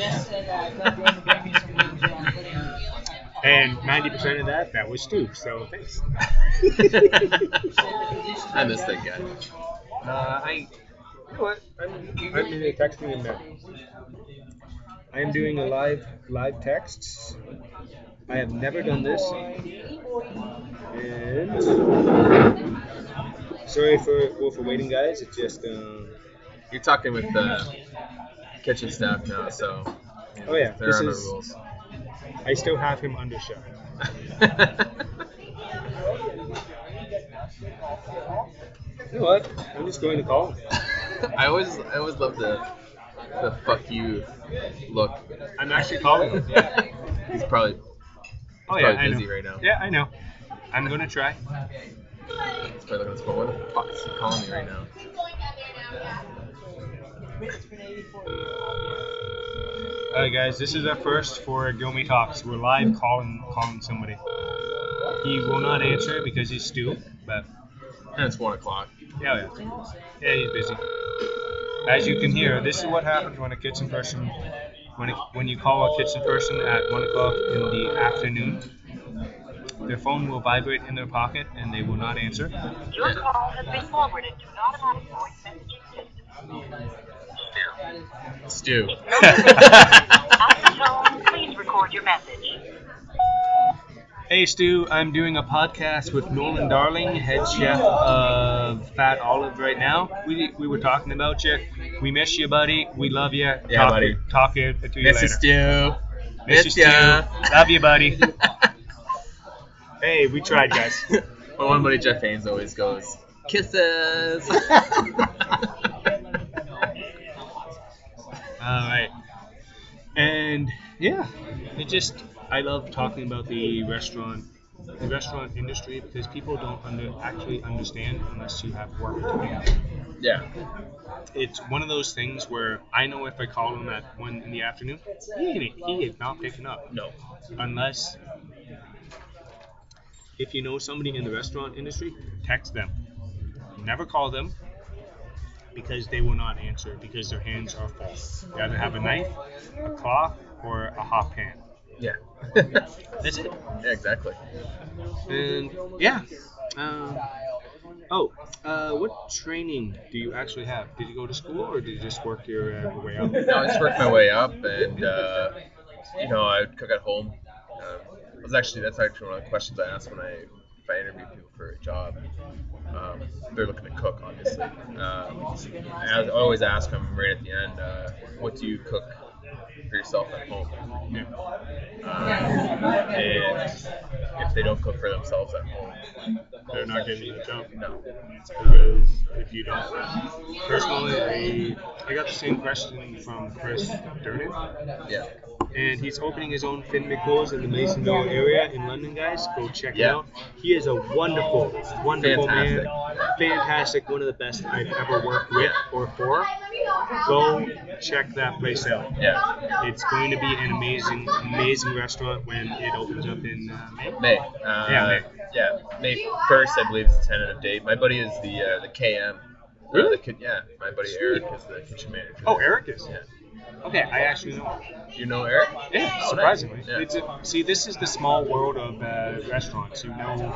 And 90% of that, that was Stu, so thanks. I miss that guy. Uh, I, you know what? I'm, I'm doing texting him now. I am doing a live live texts. I have never done this, and sorry for well, for waiting, guys. It's just um, You're talking with the kitchen staff now, so you know, Oh, yeah, there this are no is- rules. I still have him under shut. You know what? I'm just going to call him. I always, I always love the, the fuck you look. I'm actually calling him. Yeah. He's probably, Oh yeah, I busy know. right now. Yeah, I know. I'm gonna try. He's probably looking at phone. What the fuck is he calling me right now? Alright guys, this is our first for Guilmy Talks. We're live calling calling somebody. He will not answer because he's Stu, but And it's one o'clock. yeah, yeah. Yeah, he's busy. As you can hear, this is what happens when a kitchen person when it, when you call a kitchen person at one o'clock in the afternoon. Their phone will vibrate in their pocket and they will not answer. Your call has been forwarded to an automatic voice messaging system. Stu. At the tone, please record your message. Hey Stu, I'm doing a podcast with Nolan Darling, head chef of Fat Olive right now. We, we were talking about you. We miss you, buddy. We love you. Yeah, talk, buddy. Talk to to you Miss you, later. Stu. Miss you, Stu. Love you, buddy. Hey, we tried, guys. My one buddy Jeff Haynes always goes, kisses. All right. And yeah, it just I love talking about the restaurant the restaurant industry because people don't under, actually understand unless you have worked in it. yeah. It's one of those things where I know if I call him at one in the afternoon, he he is not picking up No. unless if you know somebody in the restaurant industry, text them. Never call them because they will not answer because their hands are full. They either have a knife, a cloth, or a hot pan. Yeah. That's it. yeah, exactly. And yeah. Um, oh, uh, what training do you actually have? Did you go to school or did you just work your, uh, way up? No, I just worked my way up, and uh, you know, I would cook at home. Um, I was actually that's actually one of the questions I asked when I if I interview people for a job. Um, they're looking to cook, obviously. Um, I always ask them right at the end, uh, what do you cook for yourself at home? Yeah. Um, and if they don't cook for themselves at home, They're not getting the job. no. because if you don't. Personally, I, I got the same question from Chris Durnan, Yeah. And he's opening his own Finn McCool's in the Masonville area in London, guys. Go check Yeah. it out. He is a wonderful, wonderful Fantastic. man. Fantastic. One of the best I've ever worked with or for. Go check that place out. Yeah. It's going to be an amazing, amazing restaurant when it opens up in uh, May. May. Uh, Yeah, May. Yeah, May first, I believe is the tentative date. My buddy is the uh, the KM. Uh, Really? the yeah, my buddy Eric is the kitchen manager. Oh. Eric is. Yeah. Okay, I actually know. You know Eric? Yeah, Oh, surprisingly. nice. Yeah. It's a, see, this is the small world of uh, restaurants. You know,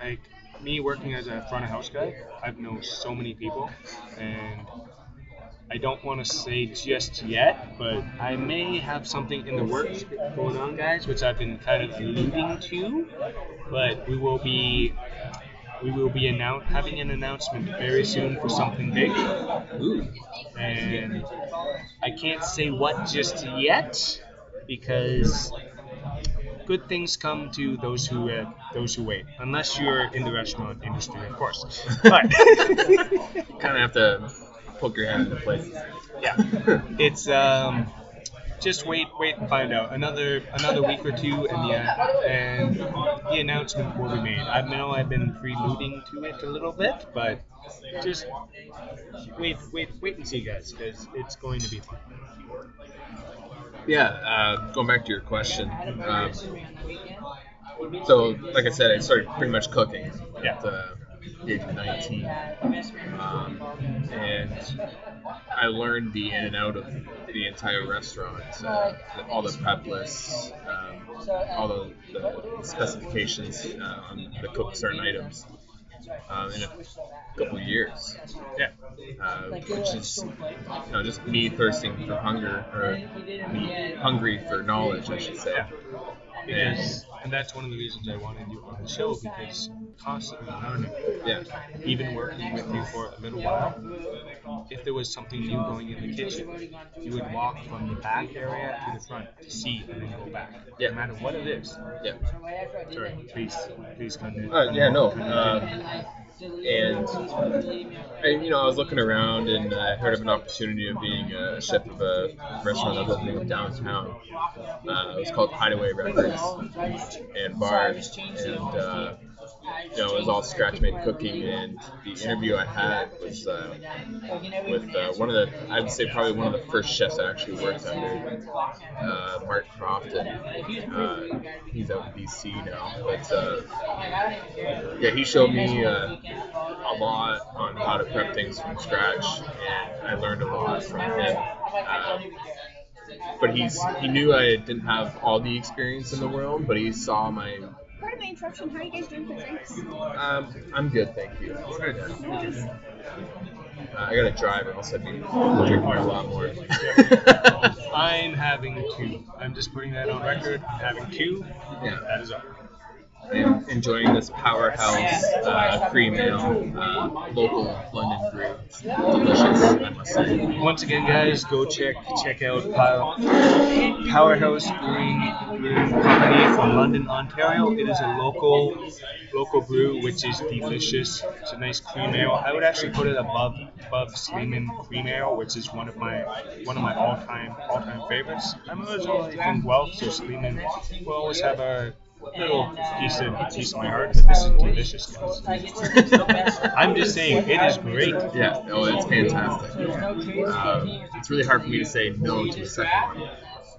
like me working as a front of house guy, I've known so many people, and I don't want to say just yet, but I may have something in the works going on, guys, which I've been kind of alluding to. But we will be. We will be annou- having an announcement very soon for something big Ooh. and I can't say what just yet because good things come to those who uh, those who wait, unless you're in the restaurant industry, of course. But Kind of have to poke your head into places. yeah, it's um, just wait, wait and find out. Another another week or two, and the uh, and the announcement will be made. I know I've been preluding to it a little bit, but just wait, wait, wait and see, guys, because it's going to be fun. Yeah. Uh, going back to your question. Um, so, like I said, I started pretty much cooking Yeah. at the age 19. Um, and I learned the in and out of the entire restaurant, uh, all the prep lists, um, all the, the specifications uh, on the cook certain items um, in a couple of years. Yeah. Uh, which is you know, just me thirsting for hunger, or me hungry for knowledge, I should say. because and that's one of the reasons I wanted you on the show because constantly learning. Yeah. Even working with you for a little while, if there was something new going in the kitchen, you would walk from the back area to the front to see and then go back. Yeah. No matter what it is. Yeah. Sorry, please, please continue. Uh, yeah, no. Um, and I, you know, I was looking around and I heard of an opportunity of being a chef of a restaurant that was opening up downtown. Uh, it was called Hideaway Records and Bar, and uh, you know, it was all scratch made cooking. And the interview I had was uh, with uh, one of the, I would say probably one of the first chefs I actually worked under, uh, Mark Crofton. Uh, he's out in BC now, but uh, yeah, he showed me uh, a lot on how to prep things from scratch, and I learned a lot from him. But he's he knew I didn't have all the experience in the world, but he saw my. Pardon my interruption. How are you guys doing for drinks? Um, I'm good, thank you. Uh, I gotta drive, or else I'd be drinking a lot more. I'm having two. I'm just putting that on record. I'm having two. Yeah. That is all. I'm enjoying this powerhouse uh, cream ale, uh, local London brew. Delicious, I must say. Once again, guys, go check check out Power, Powerhouse Brewing Company from London, Ontario. It is a local local brew which is delicious. It's a nice cream ale. I would actually put it above above Sleeman Cream Ale, which is one of my one of my all time all time favorites. I'm originally from Guelph, so Sleeman will always have a little decent piece of my heart, but this is delicious, guys. I'm just saying, it is great. Yeah, oh, it's fantastic. Um, it's really hard for me to say no to the second one.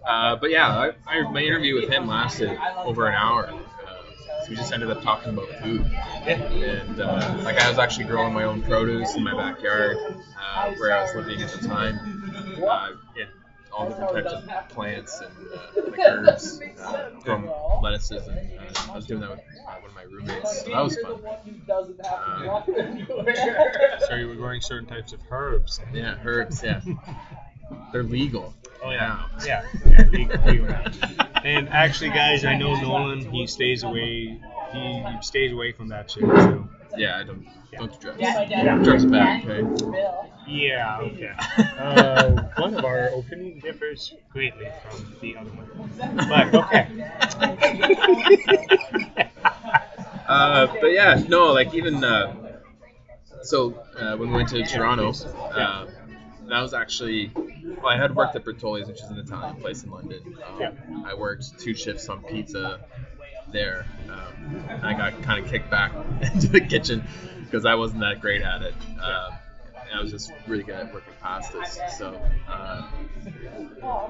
Uh, but yeah, I, I, my interview with him lasted over an hour. Uh, so we just ended up talking about food. And uh, like I was actually growing my own produce in my backyard uh, where I was living at the time. Uh, in all different types of plants and uh, like herbs, uh, growing lettuces, and uh, I was doing that with uh, one of my roommates. So that was fun. Um, So you were growing certain types of herbs. yeah, herbs. Yeah, they're legal. Oh yeah, yeah, yeah legal, legal. And actually, guys, I know Nolan. He stays away. He, he stays away from that shit. So Yeah, I don't don't do drugs. Drugs are bad. Okay. yeah, okay. Uh, one of our opinion differs greatly from the other one, but okay. Uh, but yeah, no, like even uh, so uh, when we went to Toronto, uh, that was actually well, I had worked at Bertoldi's, which is an Italian place in London. Um, I worked two shifts on pizza there. Um, I got kind of kicked back into the kitchen because I wasn't that great at it. And I was just really good at working pastas. So, uh,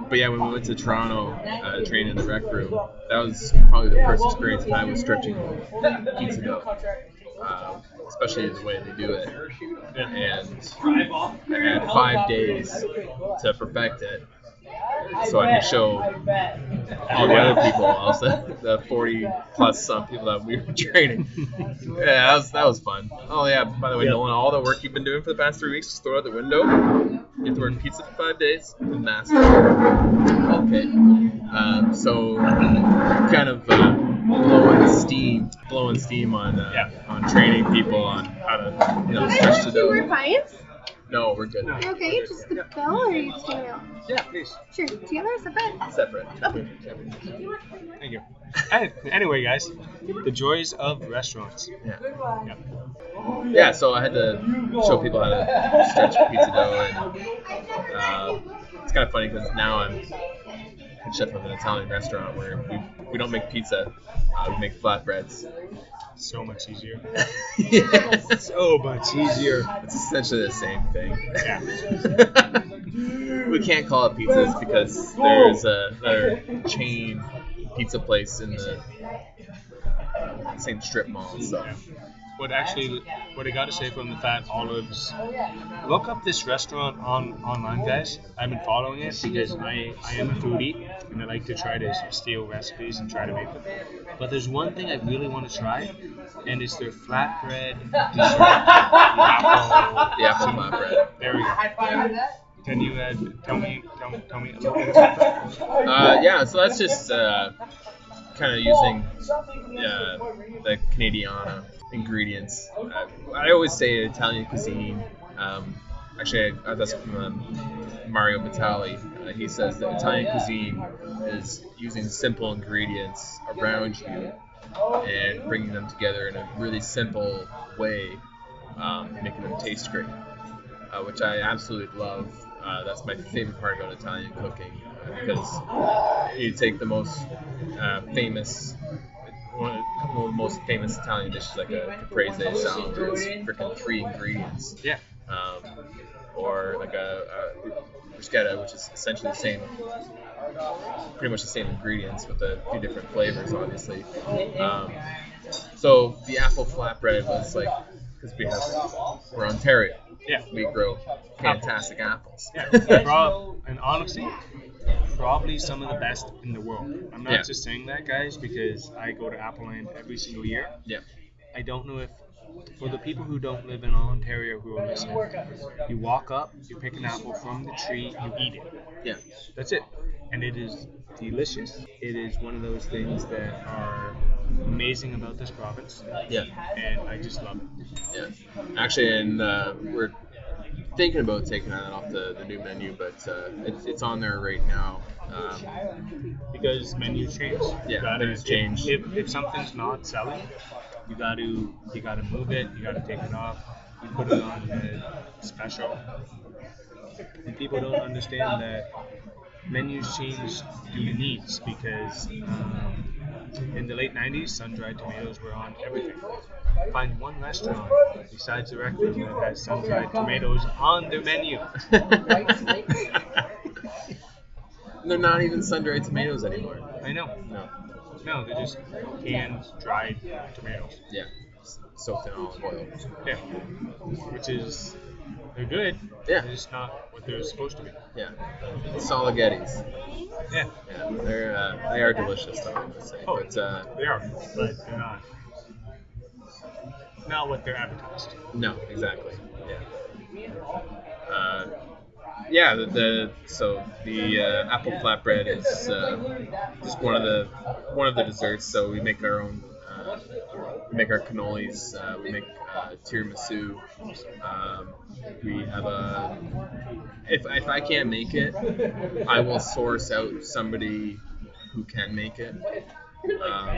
but yeah, when we went to Toronto, uh, train in the rec room, that was probably the first experience that I was stretching pizza dough, uh, especially the way they do it. And I had five days to perfect it, so I could show all the other people, also the 40 plus some people that we were training. Yeah, that was that was fun. Oh yeah, by the way, Nolan, all the work you've been doing for the past three weeks, just throw out the window. You have to work pizza for five days. Master. Okay. Um, so kind of uh, blowing steam, blowing steam on uh, Yeah. on training people on how to you know Can I stretch ask the two more dough. clients? No, we're good. You okay? You just the bell or are you just taking it out? yeah, please. Sure. Together or separate? Separate. Okay. Thank you. And anyway, guys, the joys of restaurants. Yeah. Yeah. Yeah, so I had to show people how to stretch pizza dough, and uh, it's kind of funny because now I'm head chef of an Italian restaurant where we, we don't make pizza, uh, we make flatbreads. So much easier. yes. So much easier. It's essentially the same thing. Yeah. we can't call it pizzas because there's a, another chain pizza place in the same strip mall. So What actually, what I got to say from the Fat Olives, look up this restaurant on online, guys. I've been following it because I, I am a foodie and I like to try to steal recipes and try to make them. But there's one thing I really want to try, and it's their flatbread dessert. The apple. the apple flatbread. There we go. Can you uh, tell me, tell, tell me a little bit about that? Uh, yeah, so that's just uh, kind of using uh, the Canadiana ingredients. Uh, I always say Italian cuisine. Um, actually, I, that's from um, Mario Batali. Uh, he says that Italian cuisine is using simple ingredients around you and bringing them together in a really simple way, um, making them taste great, uh, which I absolutely love. Uh, that's my favorite part about Italian cooking uh, because you take the most uh, famous, one of a couple of the most famous Italian dishes like a caprese salad, it's freaking three ingredients, Yeah. um, or like a, a bruschetta, which is essentially the same, pretty much the same ingredients with a few different flavors, obviously. Um, so the apple flatbread was like because we have we're Ontario, Yeah. we grow fantastic apples. Yeah, prob- and honestly, probably some of the best in the world. I'm not Yeah. just saying that, guys, because I go to Appleland every single year. Yeah. I don't know if, for the people who don't live in Ontario who are listening, you walk up, you pick an apple from the tree, you eat it. Yeah. That's it. And it is delicious. It is one of those things that are amazing about this province. Yeah. And I just love it. Yeah, actually, and uh, we're thinking about taking that off the, the new menu, but uh, it's, it's on there right now. Um, because menus change. Yeah, gotta, menus change. If, if, if something's not selling, you got to you got to move it. You got to take it off. You put it on the special. And people don't understand that menus change due to needs because um, in the late 90s, sun-dried tomatoes were on everything. Find one restaurant besides the Rec Room that has sun-dried tomatoes on their menu. They're not even sun-dried tomatoes anymore. I know. No. No, they're just canned, dried tomatoes. Yeah, soaked in olive oil. Yeah. Which is, they're good. Yeah. They're just not what they're supposed to be. Yeah, Soligettis. Yeah. Yeah, they're uh, they are delicious though. I would say. Oh. But uh, They are, but they're not. Not what they're advertised. no, exactly. Yeah. Uh, yeah, the, the so the uh, apple flatbread is uh, just one of the one of the desserts. So we make our own. We make our cannolis. Uh, we make uh, tiramisu. Um, we have a. If, if I can't make it, I will source out somebody who can make it. Um,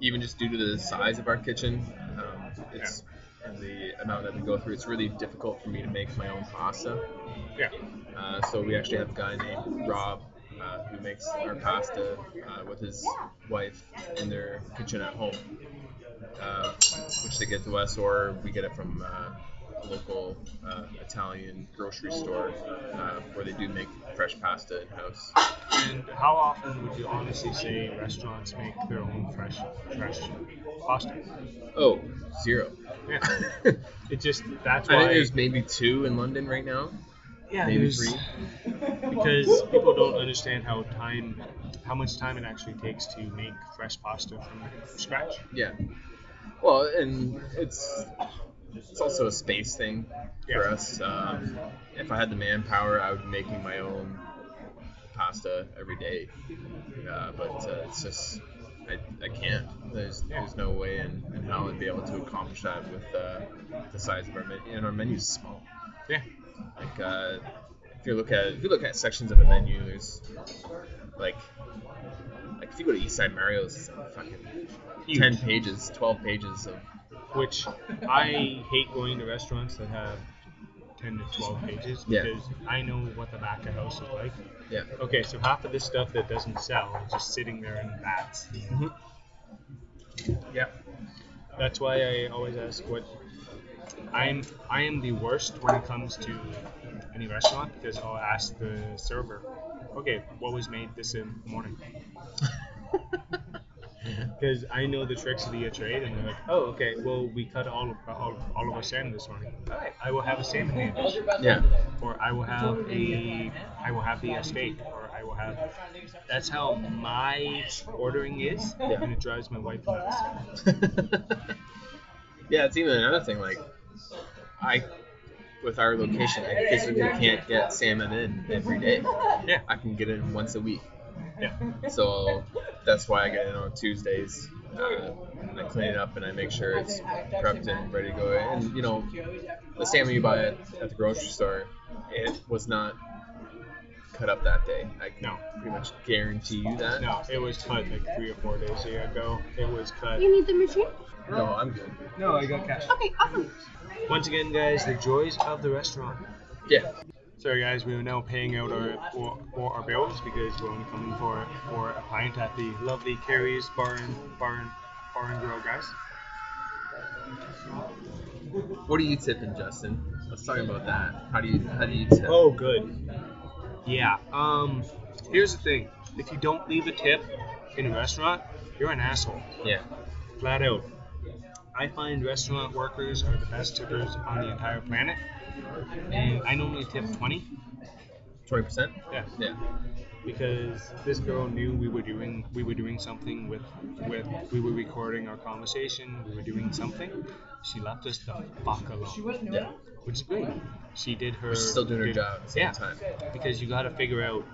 even just due to the size of our kitchen, um, it's and the amount that we go through. It's really difficult for me to make my own pasta. Yeah. Uh, so we actually have a guy named Rob uh, who makes our pasta uh, with his wife in their kitchen at home, uh, which they get to us, or we get it from uh, a local uh, Italian grocery store uh, where they do make fresh pasta in house. And how often would you honestly say restaurants make their own fresh, fresh pasta? Oh, zero. Yeah. It just that's why. I think there's maybe two in London right now. Yeah, maybe there's- three. Because people don't understand how time, how much time it actually takes to make fresh pasta from scratch. Yeah. Well, and it's it's also a space thing for us. Um, if I had the manpower, I would be making my own pasta every day. Uh, but uh, it's just I, I can't. There's there's no way in, in how I'd be able to accomplish that with uh, the size of our menu. And our menu's small. Yeah. Like uh, if you look at if you look at sections of a menu, there's like like if you go to Eastside Mario's, it's like fucking Huge. ten pages, twelve pages of Which I hate going to restaurants that have 10 to 12 pages Yeah. because I know what the back of house is like. yeah. Okay, so half of this stuff that doesn't sell is just sitting there in vats. Mhm. Yeah. That's why I always ask what I'm I am the worst when it comes to any restaurant because I'll ask the server, okay, what was made this morning? Because I know the tricks of the trade, and they're like, oh, okay, well, we cut all of, all, all of our salmon this morning. All right, I will have a salmon main dish, Yeah. or I will have a, I will have the uh, steak, or I will have. That's how my ordering is, Yeah. and it drives my wife nuts. yeah, it's even another thing. Like, I, with our location, I physically can't get salmon in every day. Yeah. I can get it in once a week. Yeah. So that's why I get in on Tuesdays. Uh, and I clean it up and I make sure it's prepped and ready to go. And you know, the salmon you buy at, at the grocery store, it was not cut up that day. I can No. pretty much guarantee you that. No, it was cut like three or four days ago. It was cut. You need the machine? No, I'm good. No, I got cash. Okay, awesome. Once again, guys, the joys of the restaurant. Yeah. Sorry, guys, we are now paying out our for, for our bills because we're only coming for for a pint at the lovely Carrie's Bar and Bar and Bar and Grill, guys. What are you tipping, Justin? Let's talk about that. How do you how do you tip? Oh, good. Yeah. Um. Here's the thing: if you don't leave a tip in a restaurant, you're an asshole. Yeah. Flat out. I find restaurant workers are the best tippers on the entire planet, and I normally tip twenty. Twenty percent. Yeah. Yeah. because this girl knew we were doing we were doing something with with we were recording our conversation we were doing something she left us the fuck alone Yeah. which is great she did her She's still doing her did- job at the same yeah time. because you got to figure out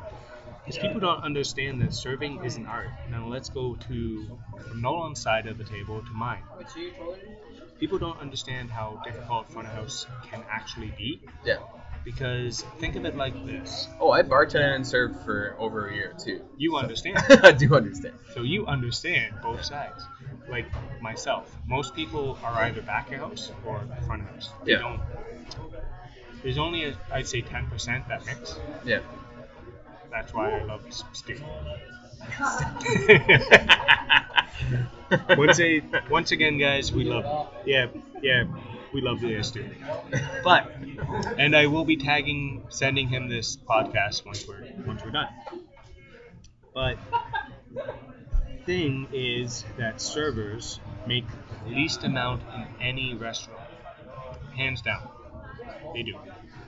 because people don't understand that serving is an art now let's go to from Nolan's side of the table to mine people don't understand how difficult front of house can actually be Yeah. because think of it like this Oh, I bartended and served for over a year too. you understand I do understand. So you understand both sides. Like myself, most people are either back of house or front of house. They Yeah. don't. There's only, a, I'd say, 10% that mix. Yeah. That's why I love s- Stu. once, a, once again, guys, we love. Yeah, yeah, we love the Stu. But, and I will be tagging, sending him this podcast once we're once we're done. But thing is that servers make least amount in any restaurant, hands down. They do.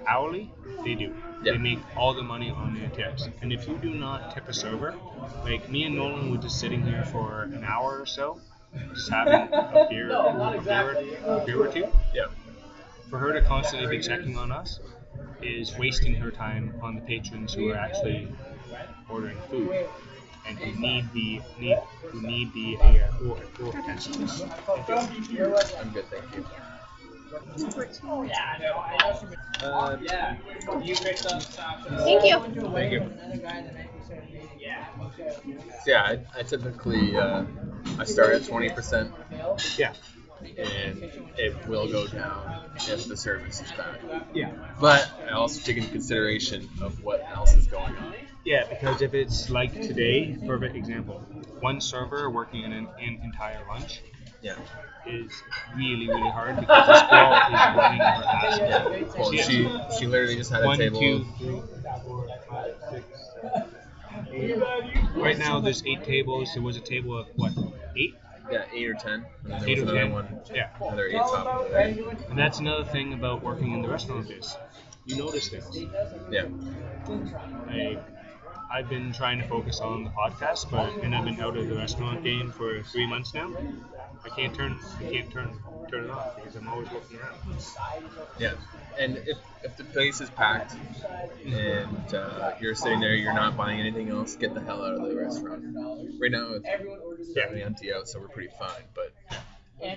Hourly, they do. Yeah. They make all the money on their tips. And if you do not tip us over, like me and Nolan were just sitting here for an hour or so, just having a beer, a beer, a beer or two. Yeah. For her to constantly be checking on us is wasting her time on the patrons who are actually ordering food and who need the need who need the uh, attention. I'm good, thank you. Uh, Thank you. Thank you. So yeah, I, I typically uh, I start at twenty percent, Yeah, and it will go down if the service is bad. yeah, But I also take into consideration of what else is going on. yeah. Because if it's like today, perfect example, one server working in an, an entire lunch Yeah. is really really hard because this girl is running her ass off. Well, She she she literally just had a One, table. two, three, four, five, six, seven, eight. Right now, there's eight tables. There was a table of what, eight? Yeah, eight or ten. And then there Eight was or another ten. one. Yeah. Another eight top over. And that's another thing about working in the restaurant biz. You notice things. Yeah. Like, I've been trying to focus on the podcast, but and I've been out of the restaurant game for three months now. I can't turn, I can't turn, turn it off because I'm always looking around. Yeah. And if, if the place is packed and uh, you're sitting there, you're not buying anything else, get the hell out of the restaurant. Right now it's fairly empty out, so we're pretty fine. But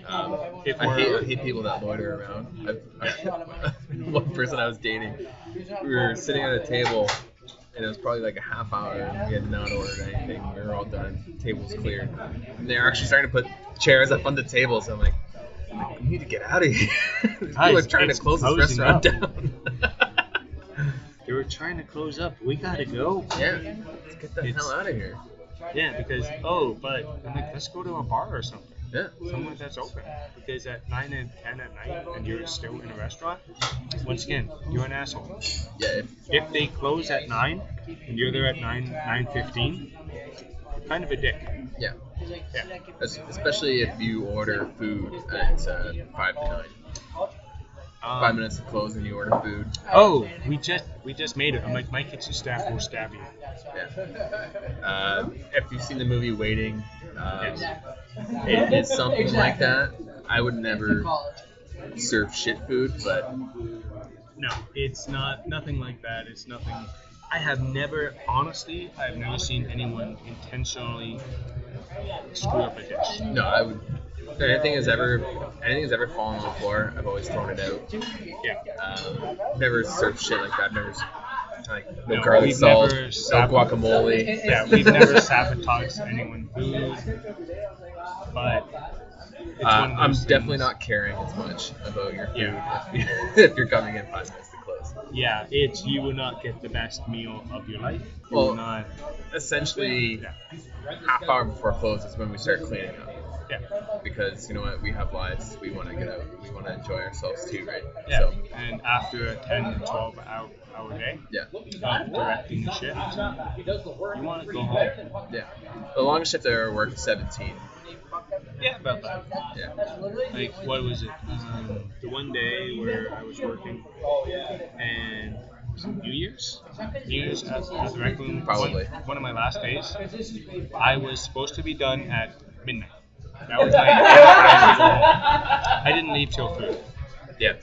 um, If I hate, I hate people that loiter around. I've, I, one person I was dating, we were sitting at a table, and it was probably like a half hour. and We had not ordered anything. We were all done. Tables cleared. And they're actually starting to put chairs up on the tables. Like, I'm like, we need to get out of here. Are Guys, trying it's to close this closing restaurant up. down. they were trying to close up. We gotta go. yeah, let's get the It's- hell out of here. Yeah, because oh, but I'm like, let's go to a bar or something. Yeah. somewhere that's open. Because at 9 and 10 at night and you're still in a restaurant, once again, you're an asshole. Yeah. If, If they close at 9 and you're there at 9, 9.15, kind of a dick. yeah. Yeah. Es- Especially if you order food at uh, five to nine. Five Um, minutes to close and you order food. oh, we just we just made it. I'm like, my kitchen staff will stab you. Yeah. Uh, if you've seen the movie Waiting, um, Yes. it is something like that. I would never serve shit food, but No, it's not nothing like that. It's nothing. I have never, honestly, I've never seen anyone intentionally screw up a dish. no, I would. If anything has ever, anything has ever fallen on the floor, I've always thrown it out. Yeah. Um, never served shit like that. I've never, s- like, no, No, garlic salt, no guacamole. Yeah, we've never sabotaged anyone's food, but Uh, I'm those definitely not caring as much about your food Yeah. if, if you're coming in five minutes to close. Yeah, it's you will not get the best meal of your life. You Well, will not. Essentially, Yeah. half hour before close is when we start cleaning up. Yeah. Because you know what, we have lives. We want to get out. We want to enjoy ourselves too, right? Yeah. So And after a 10 to 12 hour, hour day yeah, of directing the shift, you want to go home. yeah. The longest shift I ever worked was 17. Yeah, about that. Yeah. Like, what was it? Um, the one day where I was working and was New Year's? New Year's at, at the rec room. Probably. One, one of my last days. I was supposed to be done at midnight. That was my time to go home. I didn't leave till 3. Yeah.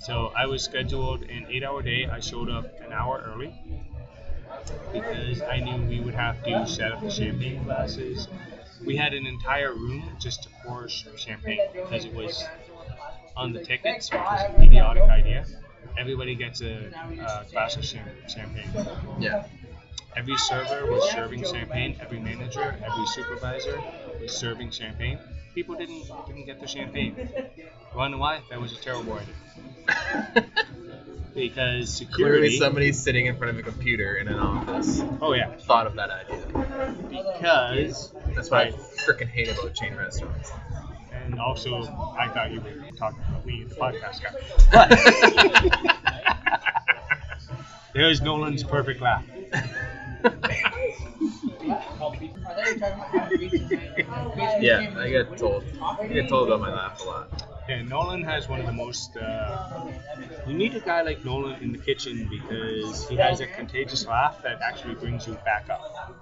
So I was scheduled an eight hour day. I showed up an hour early because I knew we would have to set up the champagne glasses. We had an entire room just to pour champagne because it was on the tickets, which was an idiotic idea. Everybody gets a, a glass of champagne. Yeah. Every server was serving champagne. Every manager, every supervisor was serving champagne. People didn't didn't get the champagne. Wanna why? That was a terrible idea. Because Clearly, security. somebody sitting in front of a computer in an office oh yeah. thought of that idea. Because That's what I freaking hate about chain restaurants. and also I thought you were talking about me, the podcast guy. But there's Nolan's perfect laugh. Yeah, I get told. I get told about my laugh a lot. Yeah, Nolan has one of the most. Uh, you need a guy like Nolan in the kitchen because he has a contagious laugh that actually brings you back up.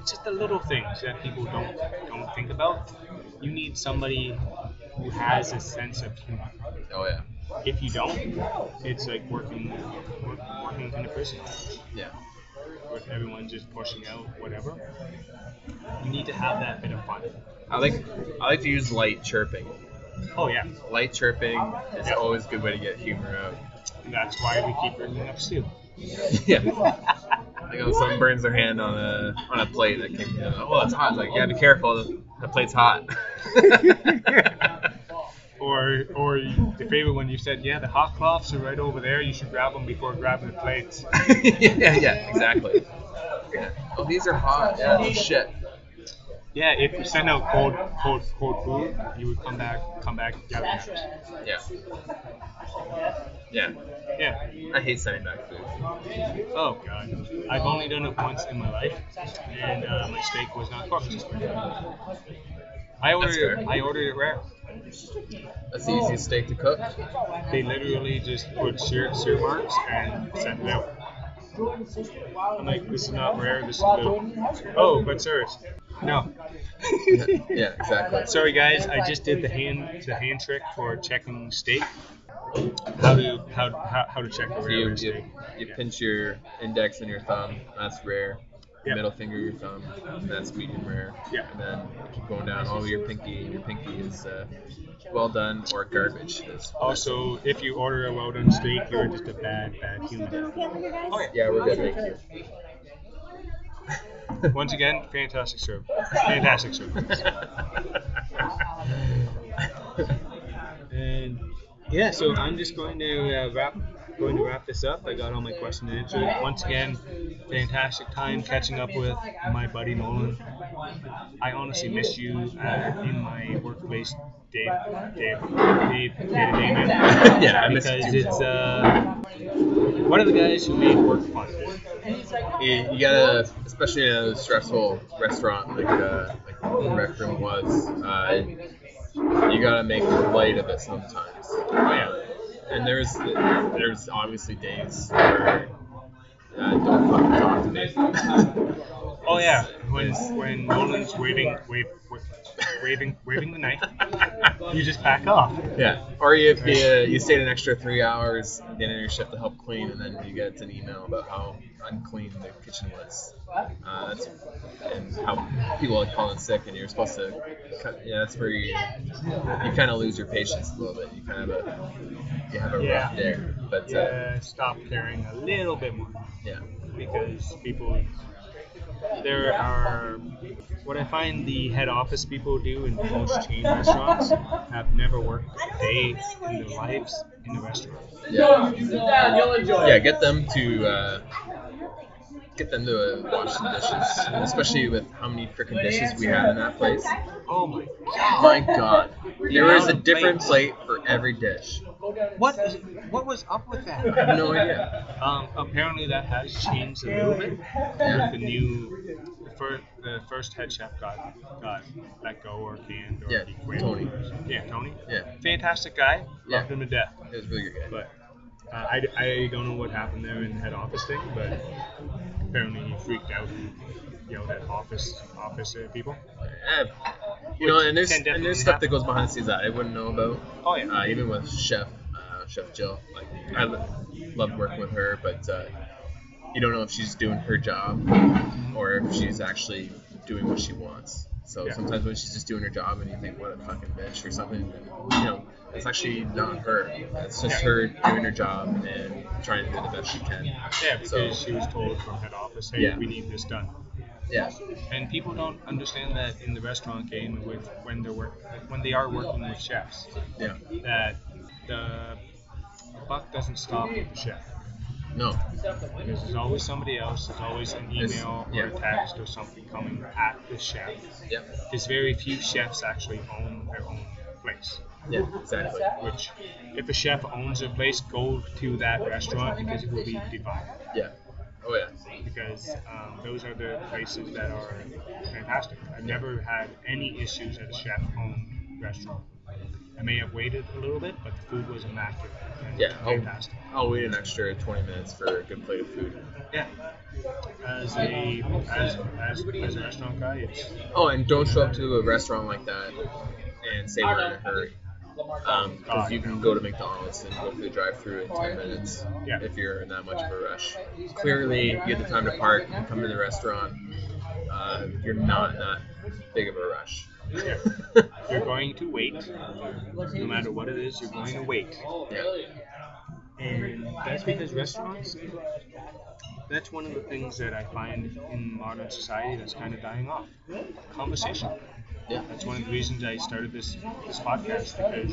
It's just the little things that people don't don't think about. You need somebody who has a sense of humor. Oh yeah. If you don't, it's like working work, working in a prison Yeah. With everyone just pushing out whatever. You need to have that bit of fun. I like I like to use light chirping. Oh yeah, Light chirping is Yeah. always a good way to get humor out. and that's why we keep bringing up Stu. yeah. Like when someone burns their hand on a on a plate that came. Oh, it's hot. It's like, yeah, be careful. The, the plate's hot. Or, or the favorite one you said, yeah, the hot cloths are right over there. You should grab them before grabbing the plates. yeah, yeah, exactly. Yeah. Oh, these are hot. Yeah, oh, shit. Yeah, if you send out cold, cold, cold food, you would come back, come back, gather yours. Yeah. Yeah. Yeah. I hate sending back food. Oh god, I've only done it once in my life, and uh, my steak was not cooked. I ordered, it, I ordered it rare. That's the easiest steak to cook. They literally just put sear, sear marks and sent it out. I'm like, this is not rare. This is good. Oh, but sirs, no. Yeah, yeah, exactly. Sorry guys, I just did the hand the hand trick for checking steak. How to how how, how to check So you, rare you, you pinch your index and your thumb. That's rare. Yep. Middle finger, your thumb. That's medium rare. Yeah. And then you keep going down. Oh, your pinky. Your pinky is uh, well done or garbage. Also, if you order a well done steak, you're just a bad bad human. Oh, yeah, we're good. Thank you. Once again, fantastic serve. Fantastic service. And yeah, so I'm just going to uh, wrap going to wrap this up. I got all my questions answered. Once again, fantastic time catching up with my buddy Nolan. I honestly miss you uh, in my workplace day day day day to day. Yeah, I miss you because it's uh, one of the guys who made work fun. you, you gotta, especially in a stressful restaurant like uh, like the rec room was, uh, you gotta make light of it sometimes. Oh yeah. And there's there's obviously days where uh, don't fucking talk to me. Oh yeah, when when Nolan's waving wave, wa- waving waving the knife, you just back off. Yeah. Or if you, uh, you stayed an extra three hours at the end of your shift to help clean, and then you get an email about how unclean the kitchen was. Uh, that's and how people like calling sick, and you're supposed to. Cut, yeah, that's where you you kind of lose your patience a little bit. You kind of have a you have a Yeah. rough day. But uh, Yeah, stop caring a little bit more yeah, because people. There are what I find the head office people do in most chain restaurants have never worked a day in their lives in the restaurant. yeah, yeah. Get them to. Uh, Get them to uh, wash the dishes, and especially with how many freaking dishes we have in that place. Oh my god! My God, there is a different plate for every dish. What is, what was up with that? I have no idea. Um, apparently that has changed a little bit with the new the first the first head chef got got let go or canned or Yeah, he quit. Tony. Yeah, Tony. Yeah, Fantastic guy. Yeah. Loved him to death. it was a really good. guy. But uh, I, I don't know what happened there in the head office thing, but apparently he freaked out and yelled at office office uh, people. Eh, you know, and there's and there's stuff that goes behind the scenes that I wouldn't know about. Oh yeah. Uh, even with Chef uh, Chef Jill, like I lo- loved working with her, but uh, you don't know if she's doing her job or if she's actually doing what she wants. So Yeah. sometimes when she's just doing her job and you think, what a fucking bitch or something, you know, it's actually not her. It's just her doing her job and trying to do the best she can. yeah, because so- she was told from head office, hey, Yeah. we need this done. Yeah. And people don't understand that in the restaurant game with when they're work like when they are working with chefs. Yeah. that the buck doesn't stop with the chef. No. Because there's always somebody else, there's always an There's- email or a text or something coming at the chef. Yep. Because very few chefs actually own their own place. Yeah. Exactly. Which, if a chef owns their place, go to that restaurant because it will be divine. Yeah. Oh yeah. because um, those are the places that are fantastic. I've never had any issues at a chef-owned restaurant. I may have waited a little bit, but the food was immaculate Yeah, fantastic. I'll wait an extra 20 minutes for a good plate of food. Yeah. As a as, as, as a restaurant guy, it's Oh, and don't show up to a restaurant like that and say we're in a hurry. Because you can go to McDonald's and go through the drive-through in 10 minutes Yeah. if you're in that much of a rush. Clearly, you get the time to park and come to the restaurant. Uh, you're not in that big of a rush. yeah. you're going to wait. No matter what it is, you're going to wait. yeah. And that's because restaurants, that's one of the things that I find in modern society that's kind of dying off. Conversation. Yeah. That's one of the reasons I started this this podcast because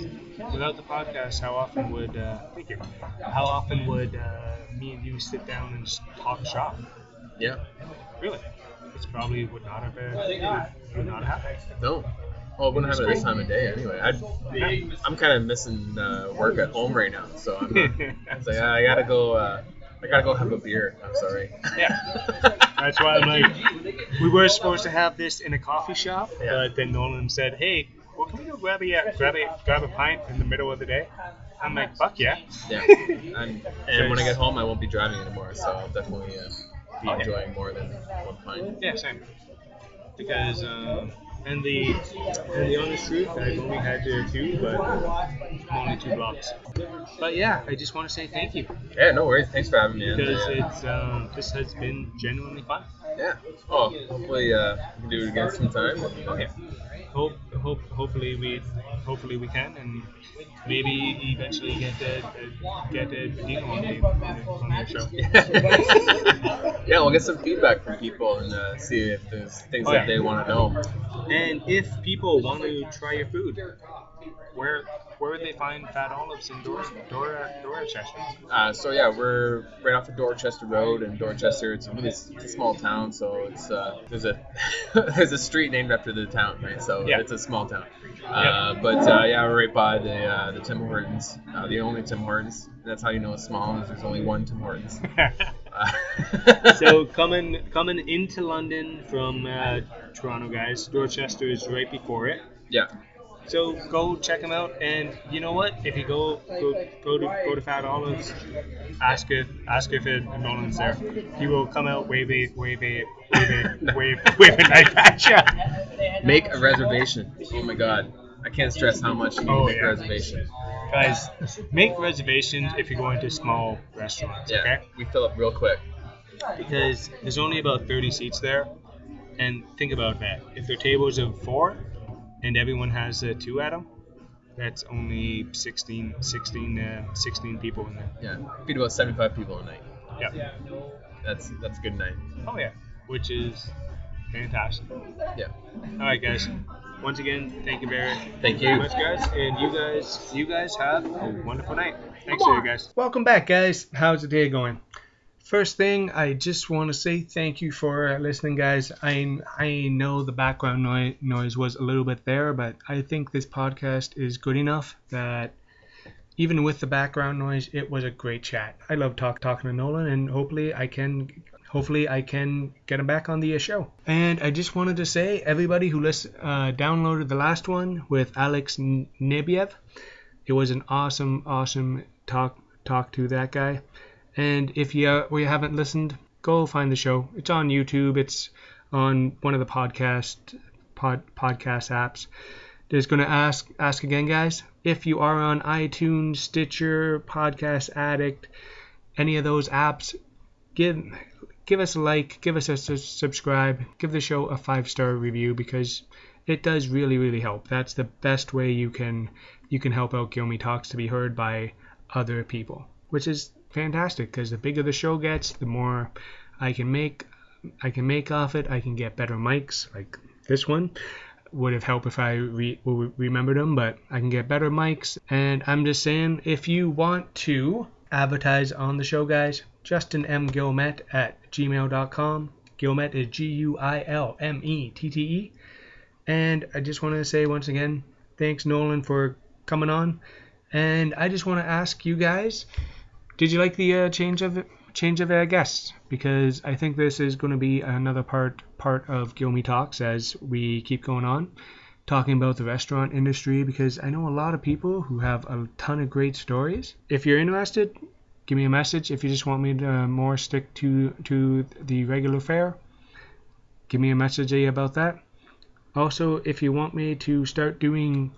without the podcast, how often would uh, thank you? How often would uh, me and you sit down and just talk shop? Yeah. Really, it's probably would not have been would, would not happen. No. Well, it wouldn't happen at this time of day anyway. I'd, I'm kind of missing uh, work at home right now, so I'm like I gotta go. I gotta go have a beer. I'm sorry. Yeah. That's why I'm like, we were supposed to have this in a coffee shop, Yeah. but then Nolan said, "Hey, well, can we go grab a grab a grab a pint in the middle of the day?" I'm like, "Fuck yeah!" Yeah. And, and when I get home, I won't be driving anymore, so I'll definitely uh, be Okay. enjoying more than one pint. Yeah, same. Because um, and the and the honest truth, I've only had uh, two, but only two blocks. But yeah, I just want to say thank you Yeah, no worries. Thanks for having me. in. because it's um, this has been genuinely fun. yeah. Oh, hopefully uh, we can do it again sometime. and, uh, Okay. Hope, hope, hopefully we, hopefully we can, and maybe eventually get uh, uh, get uh, Dino on the on the, on the show. yeah, we'll get some feedback from people and uh, see if there's things Oh, that yeah. they want to know. And if people want to try your food, where where would they find Fat Olives in Dor Dor Dorchester? Uh, so yeah, we're right off of Dorchester Road in Dorchester. It's a really it's a small town, so it's uh, there's a there's a street named after the town, right? So Yeah. it's a small town. Uh, but uh, yeah, we're right by the uh, the Tim Hortons, uh, the only Tim Hortons. That's how you know it's small. Is there's only one Tim Hortons. Uh, so coming coming into London from uh, Toronto, guys, Dorchester is right before it. yeah, So go check them out, and you know what? If you go go go to go to Fat Olives, ask if ask if it, Nolan's there. He will come out wave a wave a wave a wave wave a knife at you. make a reservation. Oh my God, I can't stress how much you need Oh, to make yeah. a reservation. Guys, make reservations if you're going to small restaurants. Yeah, Okay. we fill up real quick. Because there's only about 30 seats there, and think about that. If their tables of four, and everyone has uh, two at them, that's only 16 16 uh, 16 people in there. Yeah, feed about 75 people a night. Yeah. That's that's a good night. Oh yeah, which is fantastic. Yeah. All right, guys. Once again, thank you very, Thank very you. much, guys, and you guys, you guys have a wonderful night. Thanks, to you guys. Welcome back, guys. How's the day going? First thing, I just want to say thank you for listening, guys. I I know the background noi- noise was a little bit there, but I think this podcast is good enough that even with the background noise, it was a great chat. I love talk talking to Nolan, and hopefully I can hopefully I can get him back on the uh, show. And I just wanted to say, everybody who list, uh, downloaded the last one with Alex N- Nebiev, it was an awesome, awesome talk talk to that guy. And if you uh, we haven't listened, go find the show. It's on YouTube. It's on one of the podcast pod, podcast apps. Just gonna ask ask again, guys. If you are on iTunes, Stitcher, Podcast Addict, any of those apps, give give us a like, give us a su- subscribe, give the show a five star review because it does really really help. That's the best way you can you can help out Guilmy Talks to be heard by other people, which is fantastic because the bigger the show gets, the more I can make I can make off it. I can get better mics like this one. Would have helped if I re- remembered them, but I can get better mics. And I'm just saying, if you want to advertise on the show, guys, Justin M. Guilmette at gmail.com. Guilmette is G U I L M E T T E. And I just want to say once again, thanks, Nolan, for coming on. And I just want to ask you guys, did you like the uh, change of change of uh, guests because I think this is going to be another part part of Guilmy Talks as we keep going on, talking about the restaurant industry because I know a lot of people who have a ton of great stories. If you're interested, give me a message. If you just want me to more stick to to the regular fare, give me a message about that. Also, if you want me to start doing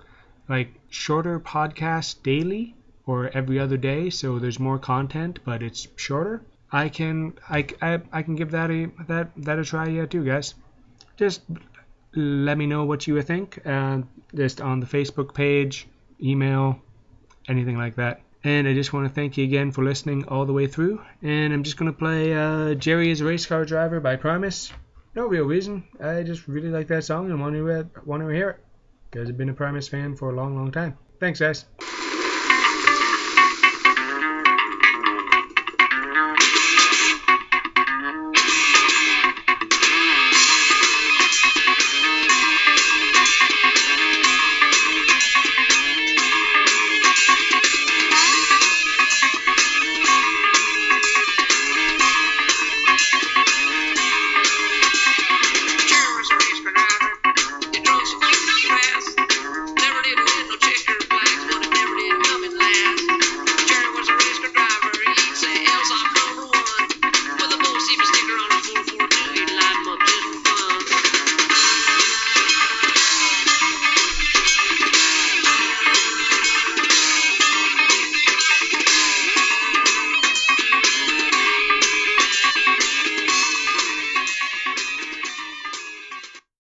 like shorter podcasts daily or every other day, so there's more content, but it's shorter, I can I, I, I can give that a that that a try yeah, too, guys. Just let me know what you think, uh, just on the Facebook page, email, anything like that. And I just want to thank you again for listening all the way through. And I'm just gonna play uh, Jerry is a race car driver by Primus. No real reason. I just really like that song and want to uh, want to hear it because I've been a Primus fan for a long, long time. Thanks, guys.